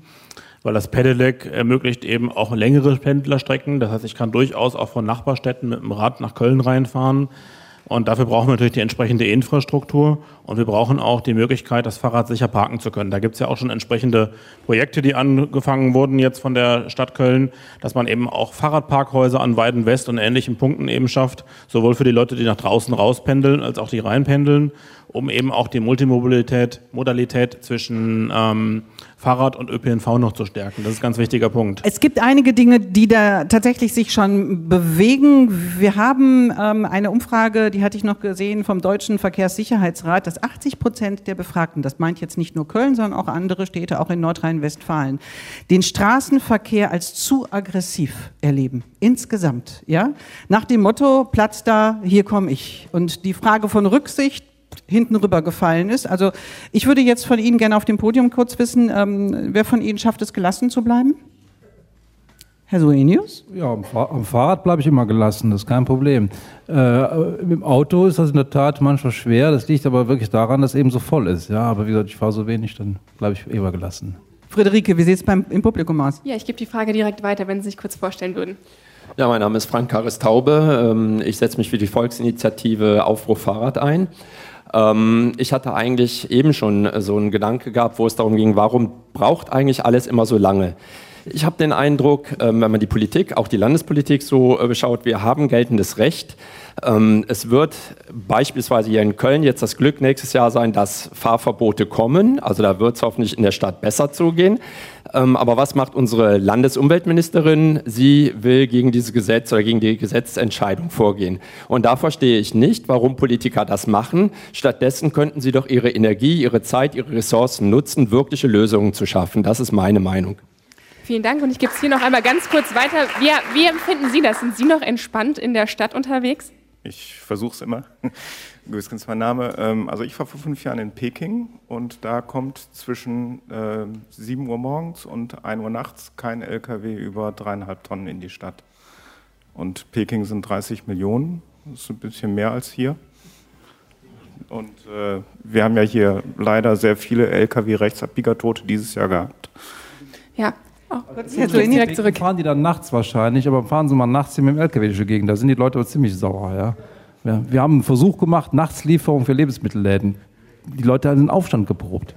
weil das Pedelec ermöglicht eben auch längere Pendlerstrecken. Das heißt, ich kann durchaus auch von Nachbarstädten mit dem Rad nach Köln reinfahren und dafür brauchen wir natürlich die entsprechende Infrastruktur und wir brauchen auch die Möglichkeit, das Fahrrad sicher parken zu können. Da gibt es ja auch schon entsprechende Projekte, die angefangen wurden jetzt von der Stadt Köln, dass man eben auch Fahrradparkhäuser an Weiden West und ähnlichen Punkten eben schafft, sowohl für die Leute, die nach draußen rauspendeln, als auch die reinpendeln, um eben auch die Multimobilität, Modalität zwischen ähm, Fahrrad und ÖPNV noch zu stärken. Das ist ein ganz wichtiger Punkt. Es gibt einige Dinge, die da tatsächlich sich schon bewegen. Wir haben ähm, eine Umfrage, die hatte ich noch gesehen vom Deutschen Verkehrssicherheitsrat, dass 80 Prozent der Befragten, das meint jetzt nicht nur Köln, sondern auch andere Städte, auch in Nordrhein-Westfalen, den Straßenverkehr als zu aggressiv erleben. Insgesamt, ja. Nach dem Motto, Platz da, hier komme ich. Und die Frage von Rücksicht, hinten rübergefallen ist. Also ich würde jetzt von Ihnen gerne auf dem Podium kurz wissen, ähm, wer von Ihnen schafft es, gelassen zu bleiben? Herr Suenius? Ja, am, Fahr am Fahrrad bleibe ich immer gelassen, das ist kein Problem. Äh, Im Auto ist das in der Tat manchmal schwer, das liegt aber wirklich daran, dass es eben so voll ist. Ja, aber wie gesagt, ich fahre so wenig, dann bleibe ich immer gelassen. Friederike, wie sieht es beim, im Publikum aus? Ja, ich gebe die Frage direkt weiter, wenn Sie sich kurz vorstellen würden. Ja, mein Name ist Frank Karis Taube. Ähm, ich setze mich für die Volksinitiative Aufbruch Fahrrad ein. Ähm, ich hatte eigentlich eben schon so einen Gedanke gehabt, wo es darum ging, warum braucht eigentlich alles immer so lange? Ich habe den Eindruck, ähm, wenn man die Politik, auch die Landespolitik so äh, schaut, wir haben geltendes Recht. Ähm, es wird beispielsweise hier in Köln jetzt das Glück nächstes Jahr sein, dass Fahrverbote kommen. Also da wird es hoffentlich in der Stadt besser zugehen. Ähm, aber was macht unsere Landesumweltministerin? Sie will gegen dieses Gesetz oder gegen die Gesetzentscheidung vorgehen. Und da verstehe ich nicht, warum Politiker das machen. Stattdessen könnten sie doch ihre Energie, ihre Zeit, ihre Ressourcen nutzen, wirkliche Lösungen zu schaffen. Das ist meine Meinung. Vielen Dank und ich gebe es hier noch einmal ganz kurz weiter. Wie, wie empfinden Sie das? Sind Sie noch entspannt in der Stadt unterwegs? Ich versuche es immer. Grüß ist mein Name. Ähm, also ich war vor fünf Jahren in Peking und da kommt zwischen äh, 7 Uhr morgens und 1 Uhr nachts kein LKW über dreieinhalb Tonnen in die Stadt. Und Peking sind 30 Millionen, das ist ein bisschen mehr als hier. Und äh, wir haben ja hier leider sehr viele LKW-Rechtsabbiegertote dieses Jahr gehabt. Ja, Oh, Jetzt direkt zurück. Fahren die dann nachts wahrscheinlich, aber fahren sie mal nachts hier mit dem LKW durch die Gegend. Da sind die Leute aber ziemlich sauer. Ja. Ja, wir haben einen Versuch gemacht, Nachtslieferung für Lebensmittelläden. Die Leute haben den Aufstand geprobt.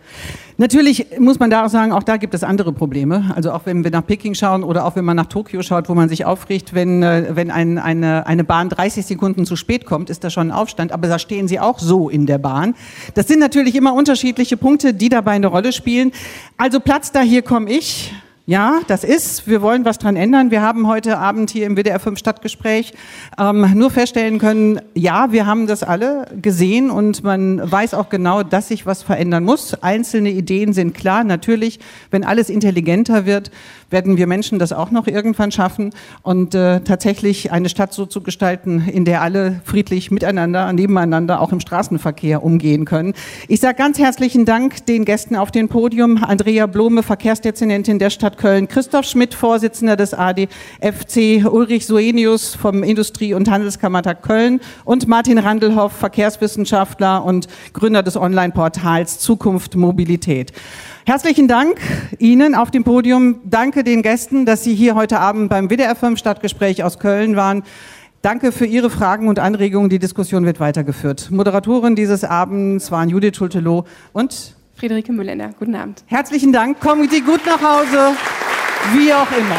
Natürlich muss man da auch sagen, auch da gibt es andere Probleme. Also auch wenn wir nach Peking schauen oder auch wenn man nach Tokio schaut, wo man sich aufregt, wenn, äh, wenn ein, eine, eine Bahn 30 Sekunden zu spät kommt, ist das schon ein Aufstand. Aber da stehen sie auch so in der Bahn. Das sind natürlich immer unterschiedliche Punkte, die dabei eine Rolle spielen. Also Platz da, hier komme ich. Ja, das ist. Wir wollen was dran ändern. Wir haben heute Abend hier im WDR 5 Stadtgespräch ähm, nur feststellen können, ja, wir haben das alle gesehen und man weiß auch genau, dass sich was verändern muss. Einzelne Ideen sind klar. Natürlich, wenn alles intelligenter wird, werden wir Menschen das auch noch irgendwann schaffen und äh, tatsächlich eine Stadt so zu gestalten, in der alle friedlich miteinander, nebeneinander, auch im Straßenverkehr umgehen können. Ich sage ganz herzlichen Dank den Gästen auf dem Podium. Andrea Blome, Verkehrsdezernentin der Stadt Köln, Christoph Schmidt, Vorsitzender des ADFC, Ulrich Soenius vom Industrie- und Handelskammertag Köln und Martin Randelhoff, Verkehrswissenschaftler und Gründer des Online-Portals Zukunft Mobilität. Herzlichen Dank Ihnen auf dem Podium. Danke den Gästen, dass Sie hier heute Abend beim WDR 5 Stadtgespräch aus Köln waren. Danke für Ihre Fragen und Anregungen. Die Diskussion wird weitergeführt. Moderatoren dieses Abends waren Judith Schultelow und Friederike Müllender. Guten Abend. Herzlichen Dank. Kommen Sie gut nach Hause, wie auch immer.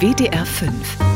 WDR 5